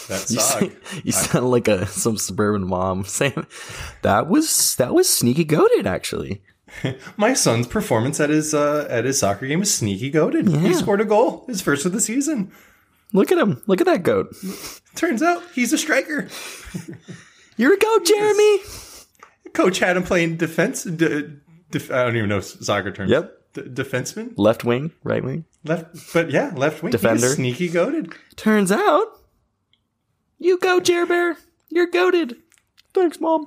That You, sound- you sound like a some suburban mom saying that was that was sneaky goated actually. My son's performance at his uh, at his soccer game was sneaky goated. He scored a goal, his first of the season. Look at him. Look at that goat. Turns out he's a striker. You're a goat, Jeremy. Coach had him playing defense. D- def- I don't even know soccer terms. Yep. D- defenseman, left wing, right wing. left, but yeah, left wing. Defender. He's sneaky goated. Turns out, you go, Jer Bear. You're goated. Thanks, mom.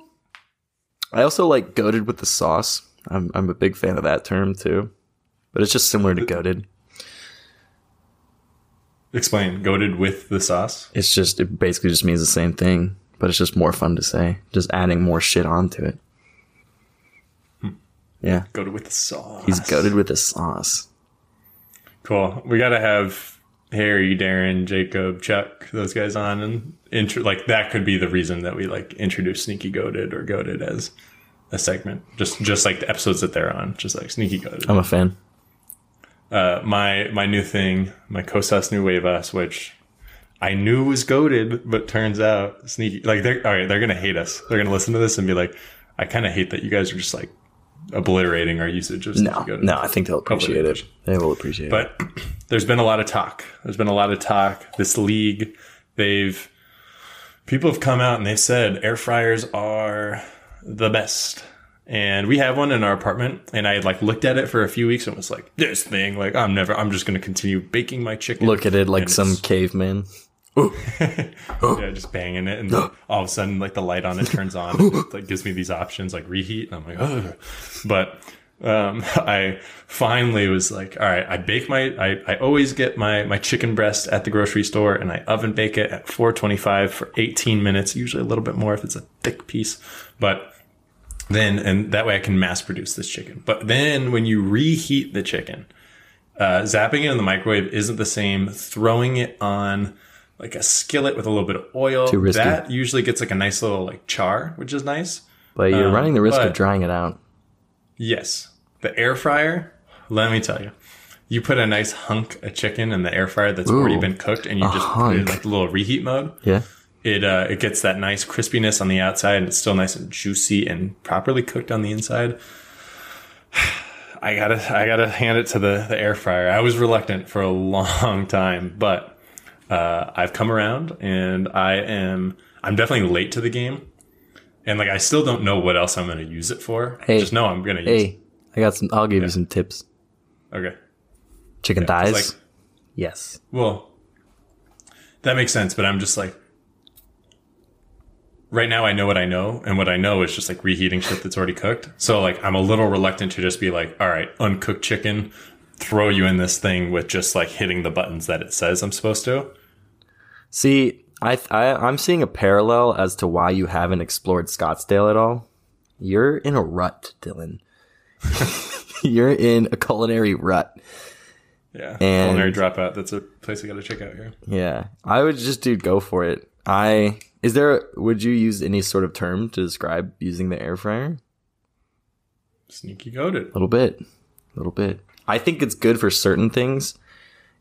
I also like goated with the sauce. I'm I'm a big fan of that term too, but it's just similar to goated. Explain. Goated with the sauce. It's just it basically just means the same thing, but it's just more fun to say. Just adding more shit onto it. Yeah, Goated with the sauce. he's goated with the sauce. Cool. We got to have Harry, Darren, Jacob, Chuck, those guys on, and intro. Like that could be the reason that we like introduce Sneaky Goated or Goated as a segment. Just just like the episodes that they're on, just like Sneaky Goated. I'm a fan. uh, my my new thing, my Cosas Nuevas, which I knew was goated, but turns out sneaky. Like they're all right, they're gonna hate us. They're gonna listen to this and be like, I kind of hate that you guys are just like obliterating our usage of No, no, I think they'll appreciate it. They will appreciate it. But there's been a lot of talk. There's been a lot of talk. This league, they've people have come out and they've said air fryers are the best. And we have one in our apartment, and I had like looked at it for a few weeks and was like, "This thing, like, I'm never, I'm just going to continue baking my chicken." Look at it like And some caveman. Yeah, just banging it, and then all of a sudden, like the light on it turns on, and it like gives me these options like reheat, and I'm like, oh. But um, I finally was like, all right, I bake my, I, I always get my my chicken breast at the grocery store, and I oven bake it at 425 for 18 minutes, usually a little bit more if it's a thick piece, but then and that way I can mass produce this chicken. But then when you reheat the chicken, uh, zapping it in the microwave isn't the same. Throwing it on like a skillet with a little bit of oil, Too risky. that usually gets like a nice little like char, which is nice. But you're Um, running the risk of drying it out. Yes, the air fryer. Let me tell you, you put a nice hunk of chicken in the air fryer that's already been cooked, and you just put it in like the little reheat mode. Yeah. It uh, it gets that nice crispiness on the outside, and it's still nice and juicy and properly cooked on the inside. I gotta I gotta hand it to the the air fryer. I was reluctant for a long time, but uh, I've come around, and I am I'm definitely late to the game, and like I still don't know what else I'm gonna use it for. Hey. Just know I'm gonna use. Hey, I got some. I'll give you some tips. Okay. Chicken It's thighs. like yes. Well, that makes sense, but I'm just like, right now I know what I know, and what I know is just like reheating shit that's already cooked. So like, I'm a little reluctant to just be like, all right, uncooked chicken, throw you in this thing with just like hitting the buttons that it says I'm supposed to. See, I, I I'm seeing a parallel as to why you haven't explored Scottsdale at all. You're in a rut, Dylan. You're in a culinary rut. Yeah, And- culinary dropout. That's a place I got to check out here. Yeah, I would just dude go for it. I is there? Would you use any sort of term to describe using the air fryer? Sneaky goated. A little bit, a little bit. I think it's good for certain things,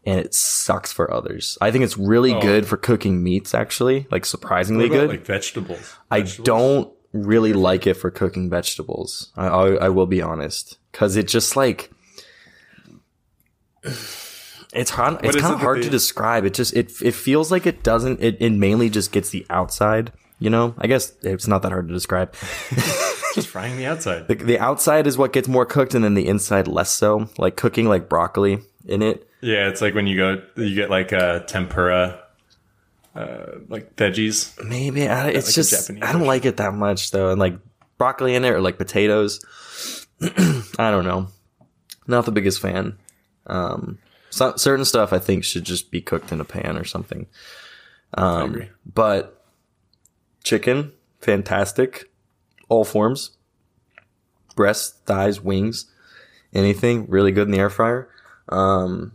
and it sucks for others. I think it's really Oh. good for cooking meats. Actually, like surprisingly about, good. like vegetables. I Vegetables? don't really like it for cooking vegetables. I I, I will be honest, because it just like it's hard. It's kind of that hard to describe. It just it it feels like it doesn't. It it mainly just gets the outside. You know, I guess it's not that hard to describe. just frying the outside. The, the outside is what gets more cooked, and then the inside less so. Like cooking like broccoli in it. Yeah, it's like when you go, you get like a tempura, uh, like veggies. Maybe I, it's like just I don't like it that much though, and like broccoli in it or like potatoes. I don't know. Not the biggest fan. Um, so, certain stuff I think should just be cooked in a pan or something. Agree. But chicken, fantastic, all forms. Breasts, thighs, wings, anything really good in the air fryer. Um,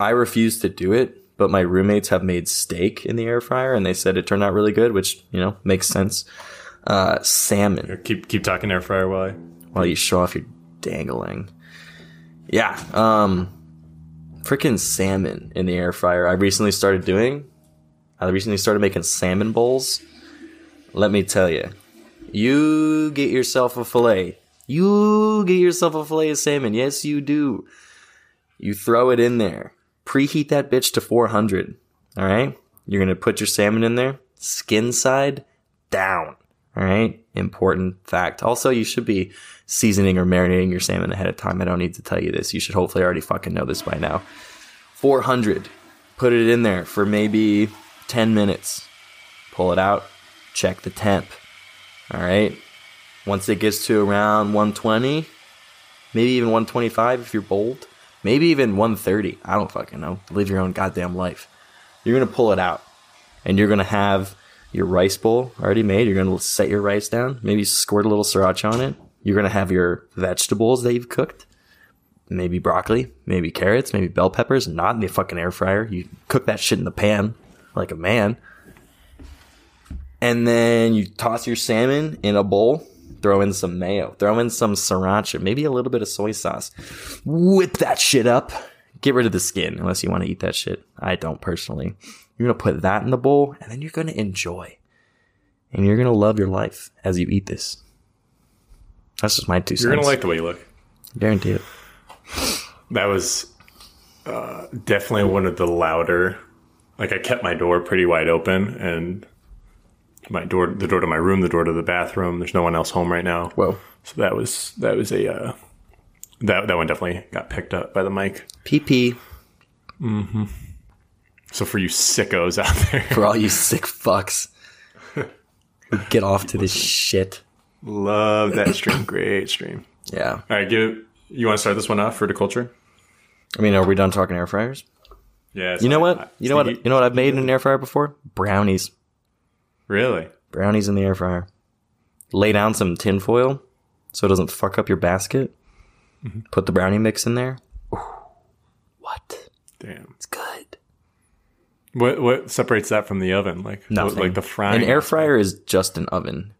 I refuse to do it, but my roommates have made steak in the air fryer, and they said it turned out really good, which you know makes sense. Uh, salmon Here, Keep keep talking air fryer while I. while you show off your dangling. Yeah, um, freaking salmon in the air fryer. I recently started doing. I recently started making salmon bowls. Let me tell you, you get yourself a fillet. You get yourself a fillet of salmon. Yes, you do. You throw it in there. Preheat that bitch to 400. All right. You're gonna put your salmon in there, skin side down. All right. Important fact. Also, you should be seasoning or marinating your salmon ahead of time. I don't need to tell you this. You should hopefully already fucking know this by now. 400. Put it in there for maybe 10 minutes. Pull it out. Check the temp. All right. Once it gets to around 120, maybe even 125 if you're bold, maybe even 130. I don't fucking know. Live your own goddamn life. You're going to pull it out and you're going to have your rice bowl already made. You're going to set your rice down, maybe squirt a little sriracha on it. You're going to have your vegetables that you've cooked, maybe broccoli, maybe carrots, maybe bell peppers, not in the fucking air fryer. You cook that shit in the pan like a man. And then you toss your salmon in a bowl, throw in some mayo, throw in some sriracha, maybe a little bit of soy sauce. Whip that shit up. Get rid of the skin unless you want to eat that shit. I don't personally. You're going to put that in the bowl and then you're going to enjoy. And you're going to love your life as you eat this. That's just my two cents. You're cents. gonna like the way you look. Guarantee it. That was uh, definitely one of the louder. Like I kept my door pretty wide open, and my door, the door to my room, the door to the bathroom. There's no one else home right now. Whoa. So that was that was a uh, that that one definitely got picked up by the mic. PP Mm-hmm. So for you sickos out there, for all you sick fucks get off to this shit. love that stream. Great stream. Yeah. All right, give. You want to start this one off for the culture? I mean, are we done talking air fryers? Yeah. You know what? You know what? You know what I've made in an air fryer before? Brownies. Really? Brownies in the air fryer. Lay down some tin foil so it doesn't fuck up your basket. Mm-hmm. Put the brownie mix in there. Ooh, what? Damn. It's good. What what separates that from the oven? Like Nothing. like the frying. An air fryer is just an oven.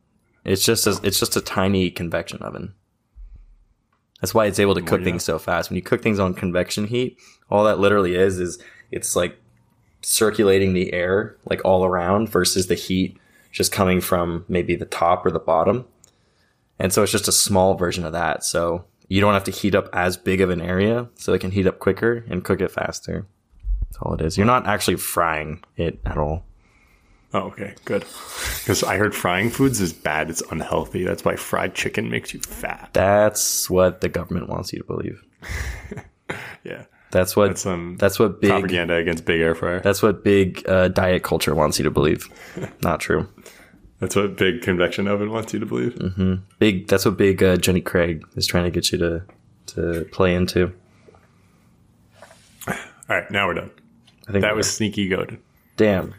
It's just a, it's just a tiny convection oven. That's why it's able to cook oh, yeah. things so fast. When you cook things on convection heat, all that literally is is it's like circulating the air like all around versus the heat just coming from maybe the top or the bottom. And so it's just a small version of that. So you don't have to heat up as big of an area so it can heat up quicker and cook it faster. That's all it is. You're not actually frying it at all. Oh, okay, good. Because I heard frying foods is bad. It's unhealthy. That's why fried chicken makes you fat. That's what the government wants you to believe. Yeah, That's what that's some that's what big propaganda against big air fryer. that's what big uh, diet culture wants you to believe. Not true. That's what big convection oven wants you to believe. Mm. Big that's what big uh, Jenny Craig is trying to get you to to play into. All right, now we're done. I think That was sneaky goated. damn.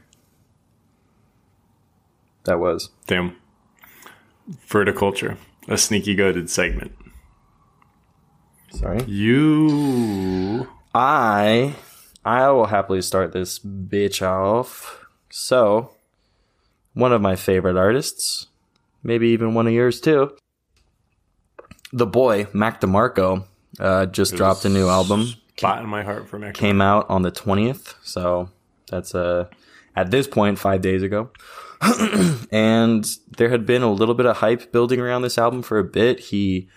That was Damn. Verticulture, a sneaky goated segment. sorry. You I I will happily start this bitch off. So, one of my favorite artists, maybe even one of yours too. The boy Mac DeMarco uh, just dropped a new album. spot in my heart for Mac. Came out on the twentieth, so that's uh, at this point five days ago. and there had been a little bit of hype building around this album for a bit. He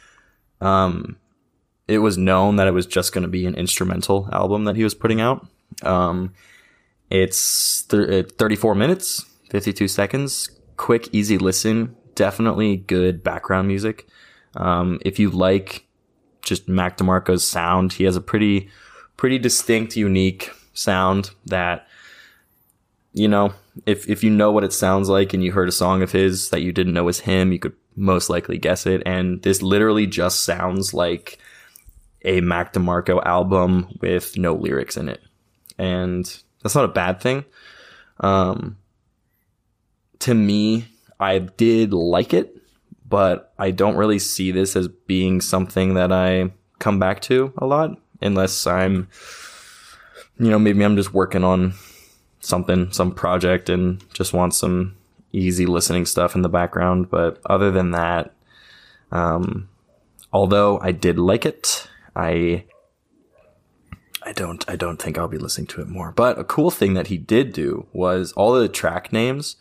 um it was known that it was just going to be an instrumental album that he was putting out. Um, it's th- uh, 34 minutes, 52 seconds, quick, easy listen, definitely good background music. Um, if you like just Mac DeMarco's sound, he has a pretty, pretty distinct, unique sound that, you know, if, if you know what it sounds like and you heard a song of his that you didn't know was him, you could most likely guess it. And this literally just sounds like a Mac DeMarco album with no lyrics in it. And that's not a bad thing. Um, to me, I did like it, but I don't really see this as being something that I come back to a lot unless I'm, you know, maybe I'm just working on something, some project and just want some easy listening stuff in the background. But other than that, um, although I did like it, I I don't I don't think I'll be listening to it more. But a cool thing that he did do was all the track names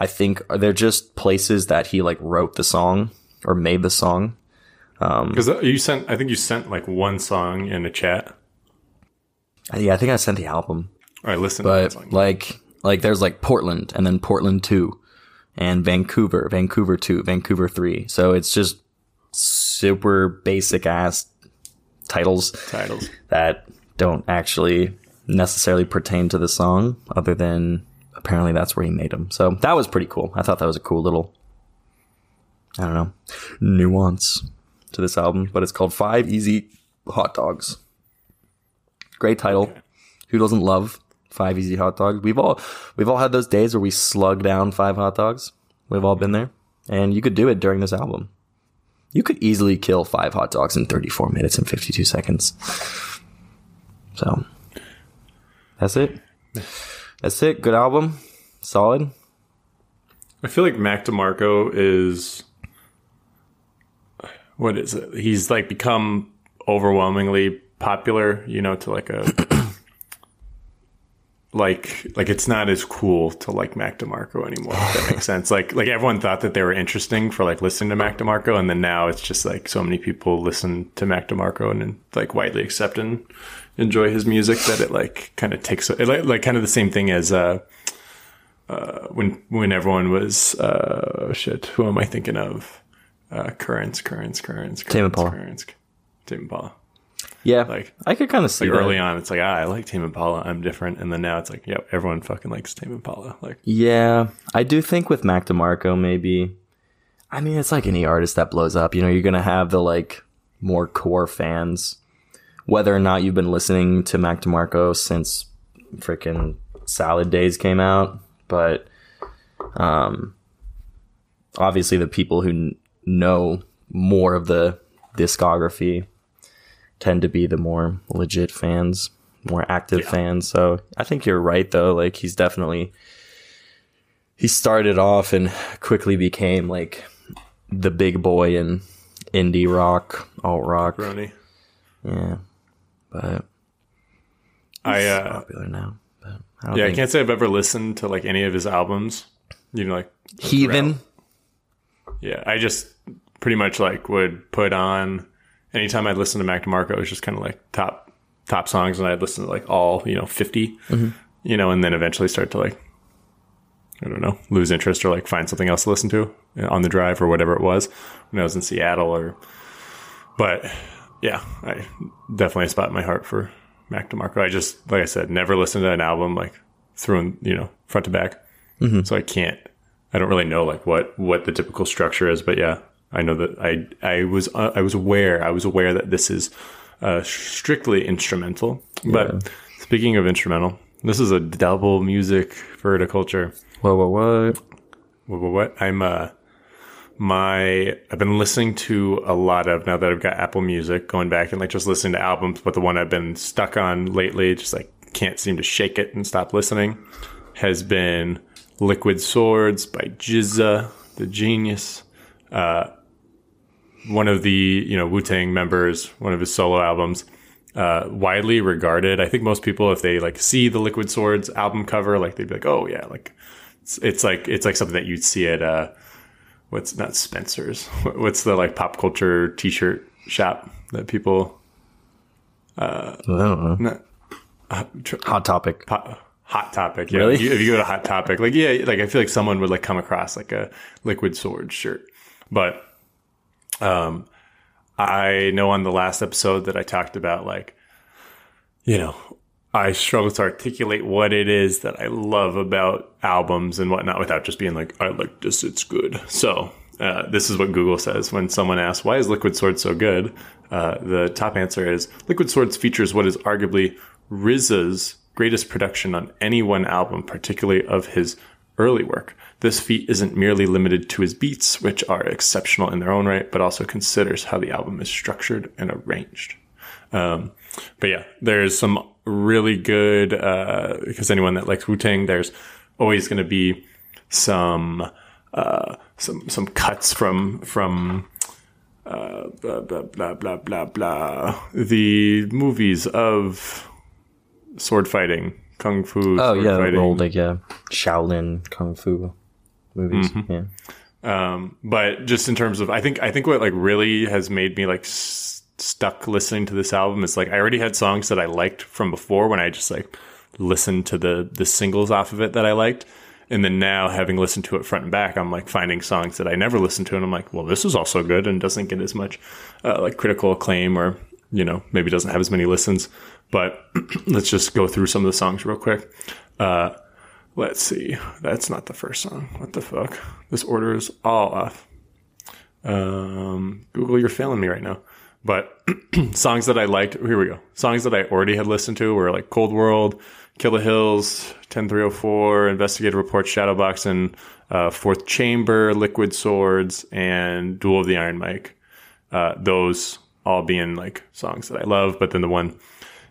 I think are they're just places that he like wrote the song or made the song. Um, because uh, you sent, I think you sent like one song in a chat. Yeah, I think I sent the album. I listened to But like like there's like Portland and then Portland 2 and Vancouver, Vancouver 2, Vancouver 3. So it's just super basic ass titles Titles. that don't actually necessarily pertain to the song other than apparently that's where he made them. So that was pretty cool. I thought that was a cool little I don't know, nuance to this album, but it's called 5 Easy Hot Dogs. Great title. Who doesn't love 5 Easy Hot Dogs? We've all we've all had those days where we slug down 5 hot dogs. We've all been there. And you could do it during this album. You could easily kill 5 hot dogs in 34 minutes and 52 seconds. So that's it. That's it. Good album. Solid. I feel like Mac DeMarco is what is it? He's like become overwhelmingly popular, you know, to like a like like it's not as cool to like Mac DeMarco anymore. If that makes sense. Like like everyone thought that they were interesting for like listening to Mac DeMarco, and then now it's just like so many people listen to Mac DeMarco and, and like widely accept and enjoy his music that it like kind of takes it like, like kind of the same thing as uh uh when when everyone was uh shit who am I thinking of uh currents currents currents Tame Impala. currents Tame Impala Yeah. Like- I could kind of see like that. early on it's like ah I like Tame Impala I'm different and then now it's like yep everyone fucking likes Tame Impala like Yeah, I do think with Mac DeMarco, maybe. I mean, it's like any artist that blows up. You know, you're gonna have the like more core fans, whether or not you've been listening to Mac DeMarco since freaking Salad Days came out. But, um, obviously the people who kn- know more of the discography tend to be the more legit fans, more active fans. So I think you're right though. Like he's definitely he started off and quickly became like the big boy in indie rock, alt rock. Ronnie Yeah. But I uh popular now. But I don't yeah I can't say I've ever listened to like any of his albums you know like Heathen. Yeah, I just pretty much like would put on anytime I'd listen to Mac DeMarco, it was just kind of like top top songs, and I'd listen to like all you know 50 mm-hmm. you know, and then eventually start to like I don't know lose interest or like find something else to listen to uh, on the drive or whatever it was when I was in Seattle or. But yeah, I definitely a spot in my heart for Mac DeMarco. I just like I said, never listened to an album like through and you know front to back, mm-hmm. so I can't I don't really know like what what the typical structure is, but yeah, I know that I I was uh, I was aware I was aware that this is uh, strictly instrumental. But speaking of instrumental, this is a double music verticulture. What? What, what, what? I'm uh my I've been listening to a lot of now that I've got Apple Music, going back and like just listening to albums, but the one I've been stuck on lately, just like can't seem to shake it and stop listening, has been Liquid Swords by GZA, the genius. Uh one of the, you know, Wu Tang members, one of his solo albums. Uh, widely regarded. I think most people, if they like see the Liquid Swords album cover, like they'd be like, "Oh yeah, like it's, it's like it's like something that you'd see at uh, what's not Spencer's. What's the like pop culture T-shirt shop that people I don't know. uh, tr- Hot topic. Hot Topic? Yeah, Really? if you, if you go to Hot Topic, like yeah, like I feel like someone would like come across like a Liquid Sword shirt, but um, I know on the last episode that I talked about like, you know. I struggle to articulate what it is that I love about albums and whatnot without just being like, I like this, it's good. So, uh, this is what Google says when someone asks, why is Liquid Swords so good? Uh, the top answer is Liquid Swords features what is arguably RZA's greatest production on any one album, particularly of his early work. This feat isn't merely limited to his beats, which are exceptional in their own right, but also considers how the album is structured and arranged. Um, but yeah, there's some really good, uh, because anyone that likes Wu Tang, there's always going to be some, uh, some, some cuts from, from, uh, blah, blah, blah, blah, blah, blah, the movies of sword fighting, kung fu, Oh sword yeah, fighting. old like yeah, Shaolin kung fu movies. Mm-hmm. Yeah. Um, but just in terms of, I think, I think what like really has made me like s- stuck listening to this album is like I already had songs that I liked from before when I just like listened to the the singles off of it that I liked, And then now, having listened to it front and back, I'm like finding songs that I never listened to, and I'm like, well, this is also good and doesn't get as much uh, like critical acclaim, or you know, maybe doesn't have as many listens. But let's just go through some of the songs real quick. Uh, let's see. That's not the first song. What the fuck? This order is all off. Um, Google, you're failing me right now. But songs that I liked, here we go. Songs that I already had listened to were like Cold World, Killah Hills, 10304, Investigative Report, Shadowbox, and uh, Fourth Chamber, Liquid Swords, and Duel of the Iron Mic. Uh, those all being like songs that I love. But then the one,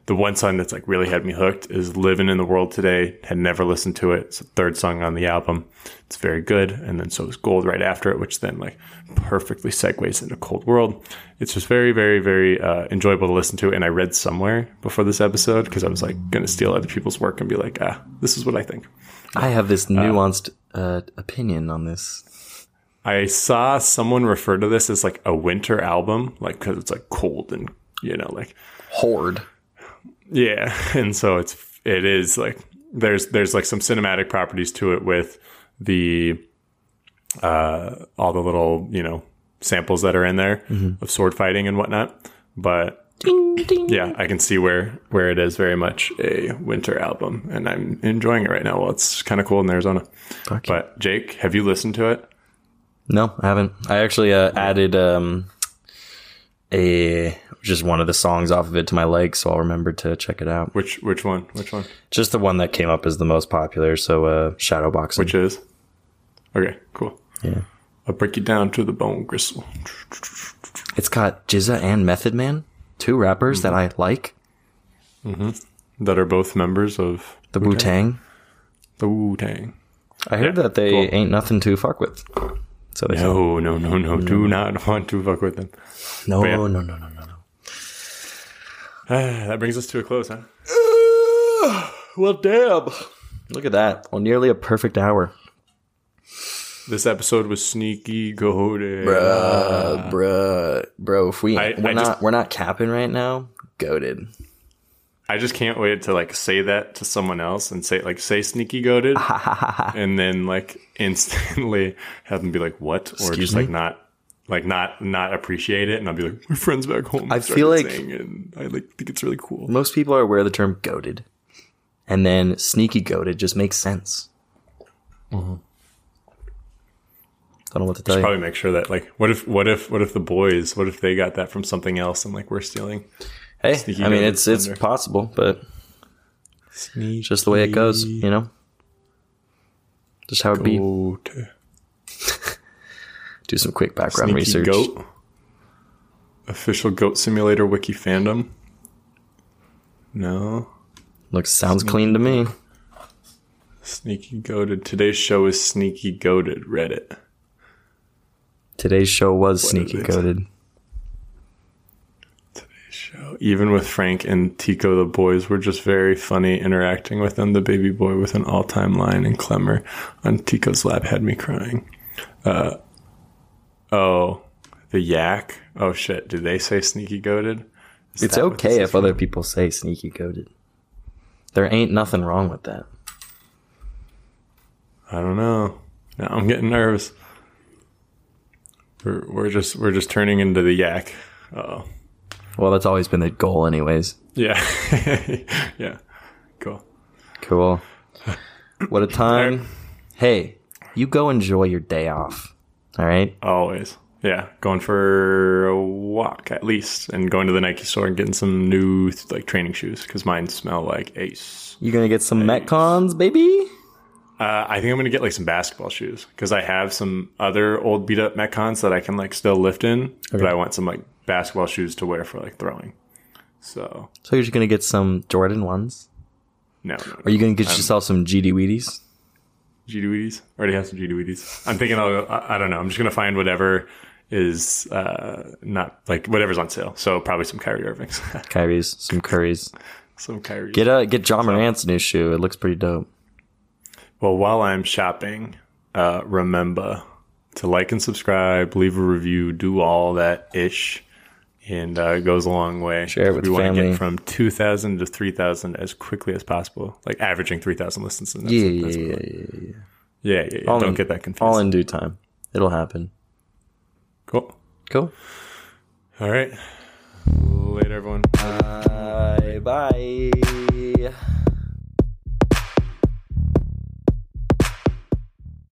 the one song that's like really had me hooked is "Living in the World Today." Had never listened to it. It's the third song on the album. It's very good. And then so is Gold right after it, which then like perfectly segues into Cold World. It's just very, very, very uh, enjoyable to listen to. And I read somewhere before this episode because I was like going to steal other people's work and be like, ah, this is what I think. I have this nuanced uh, opinion on this. I saw someone refer to this as like a winter album, like because it's like cold and you know, like Horde. Yeah, and so it's it is like there's there's like some cinematic properties to it with the uh all the little you know samples that are in there of sword fighting and whatnot, but yeah, I can see where where it is very much a winter album, and I'm enjoying it right now. Well, it's kind of cold in Arizona. But Jake, have you listened to it? No, I haven't. I actually uh, added um, a just one of the songs off of it to my likes, so I'll remember to check it out. Which which one? Which one? Just the one that came up as the most popular. So uh, Shadowboxing. Which is? Okay, cool. yeah, I'll break you down to the bone gristle. it's got GZA and Method Man, two rappers that I like. That are both members of The Wu Tang. the Wu Tang. I heard Yeah, that they cool. ain't nothing to fuck with. So say. No, no, no, no. Do not want to fuck with them. no, yeah. no, no, no, no, no. that brings us to a close, huh? Well, damn. Look at that. Well, nearly a perfect hour. This episode was sneaky goated. Bruh, bruh, bro. If we I- we're I not just- we're not capping right now. Goated. I just can't wait to like say that to someone else and say like say sneaky goated, and then like instantly have them be like what or Excuse just me? like not like not not appreciate it, and I'll be like my friends back home. I started feel like- saying and I like think it's really cool. Most people are aware of the term goated, and then sneaky goated just makes sense. I don't know what to tell you. Probably make sure that like what if what if what if the boys what if they got that from something else and like we're stealing Hey, sneaky I mean goated it's it's thunder. possible, but it's just the way it goes, you know. Just how it be. Do some quick background Sneaky research. goat official goat simulator wiki fandom no Looks sounds clean to me. sneaky goated today's show is sneaky goated reddit Today's show was What sneaky goated. show. Even with Frank and Tico, the boys were just very funny interacting with them. The baby boy with an all time line and Clemmer on Tico's lap had me crying. Uh, oh, the yak. Oh shit! Do they say sneaky goated? Is It's okay if other people say sneaky goated. There ain't nothing wrong with that. I don't know. Now I'm getting nervous. We're we're just we're just turning into the yak. Oh Well, that's always been the goal, anyways. yeah, yeah. Cool. Cool. What a time. Hey, you go enjoy your day off. All right? Always. Yeah, going for a walk at least, and going to the Nike store and getting some new like training shoes because mine smell like ace. You gonna get some Metcons, baby? Uh, I think I'm gonna get like some basketball shoes because I have some other old beat up Metcons that I can like still lift in, but I want some like basketball shoes to wear for like throwing. So So you're just gonna get some Jordan ones? no, no, no. Are you gonna get yourself some GD Wheaties? GD Already have some GD I'm thinking I'll, I, I don't know. I'm just gonna find whatever is uh not like whatever's on sale. So probably some Kyrie Irvings, Kyrie's, some Curries. some Kyrie. Get uh get Ja Morant's new shoe. It looks pretty dope. Well, while I'm shopping, uh, remember to like and subscribe, leave a review, do all that ish, and uh, it goes a long way. Share it with we want family. to get from two thousand to three thousand as quickly as possible, like averaging three thousand listens. And that's, yeah, that's yeah, yeah, yeah, yeah, yeah, yeah. All Don't in, get that confused. All in due time, it'll happen. Cool. Cool. All right. Later, everyone. Bye. Bye.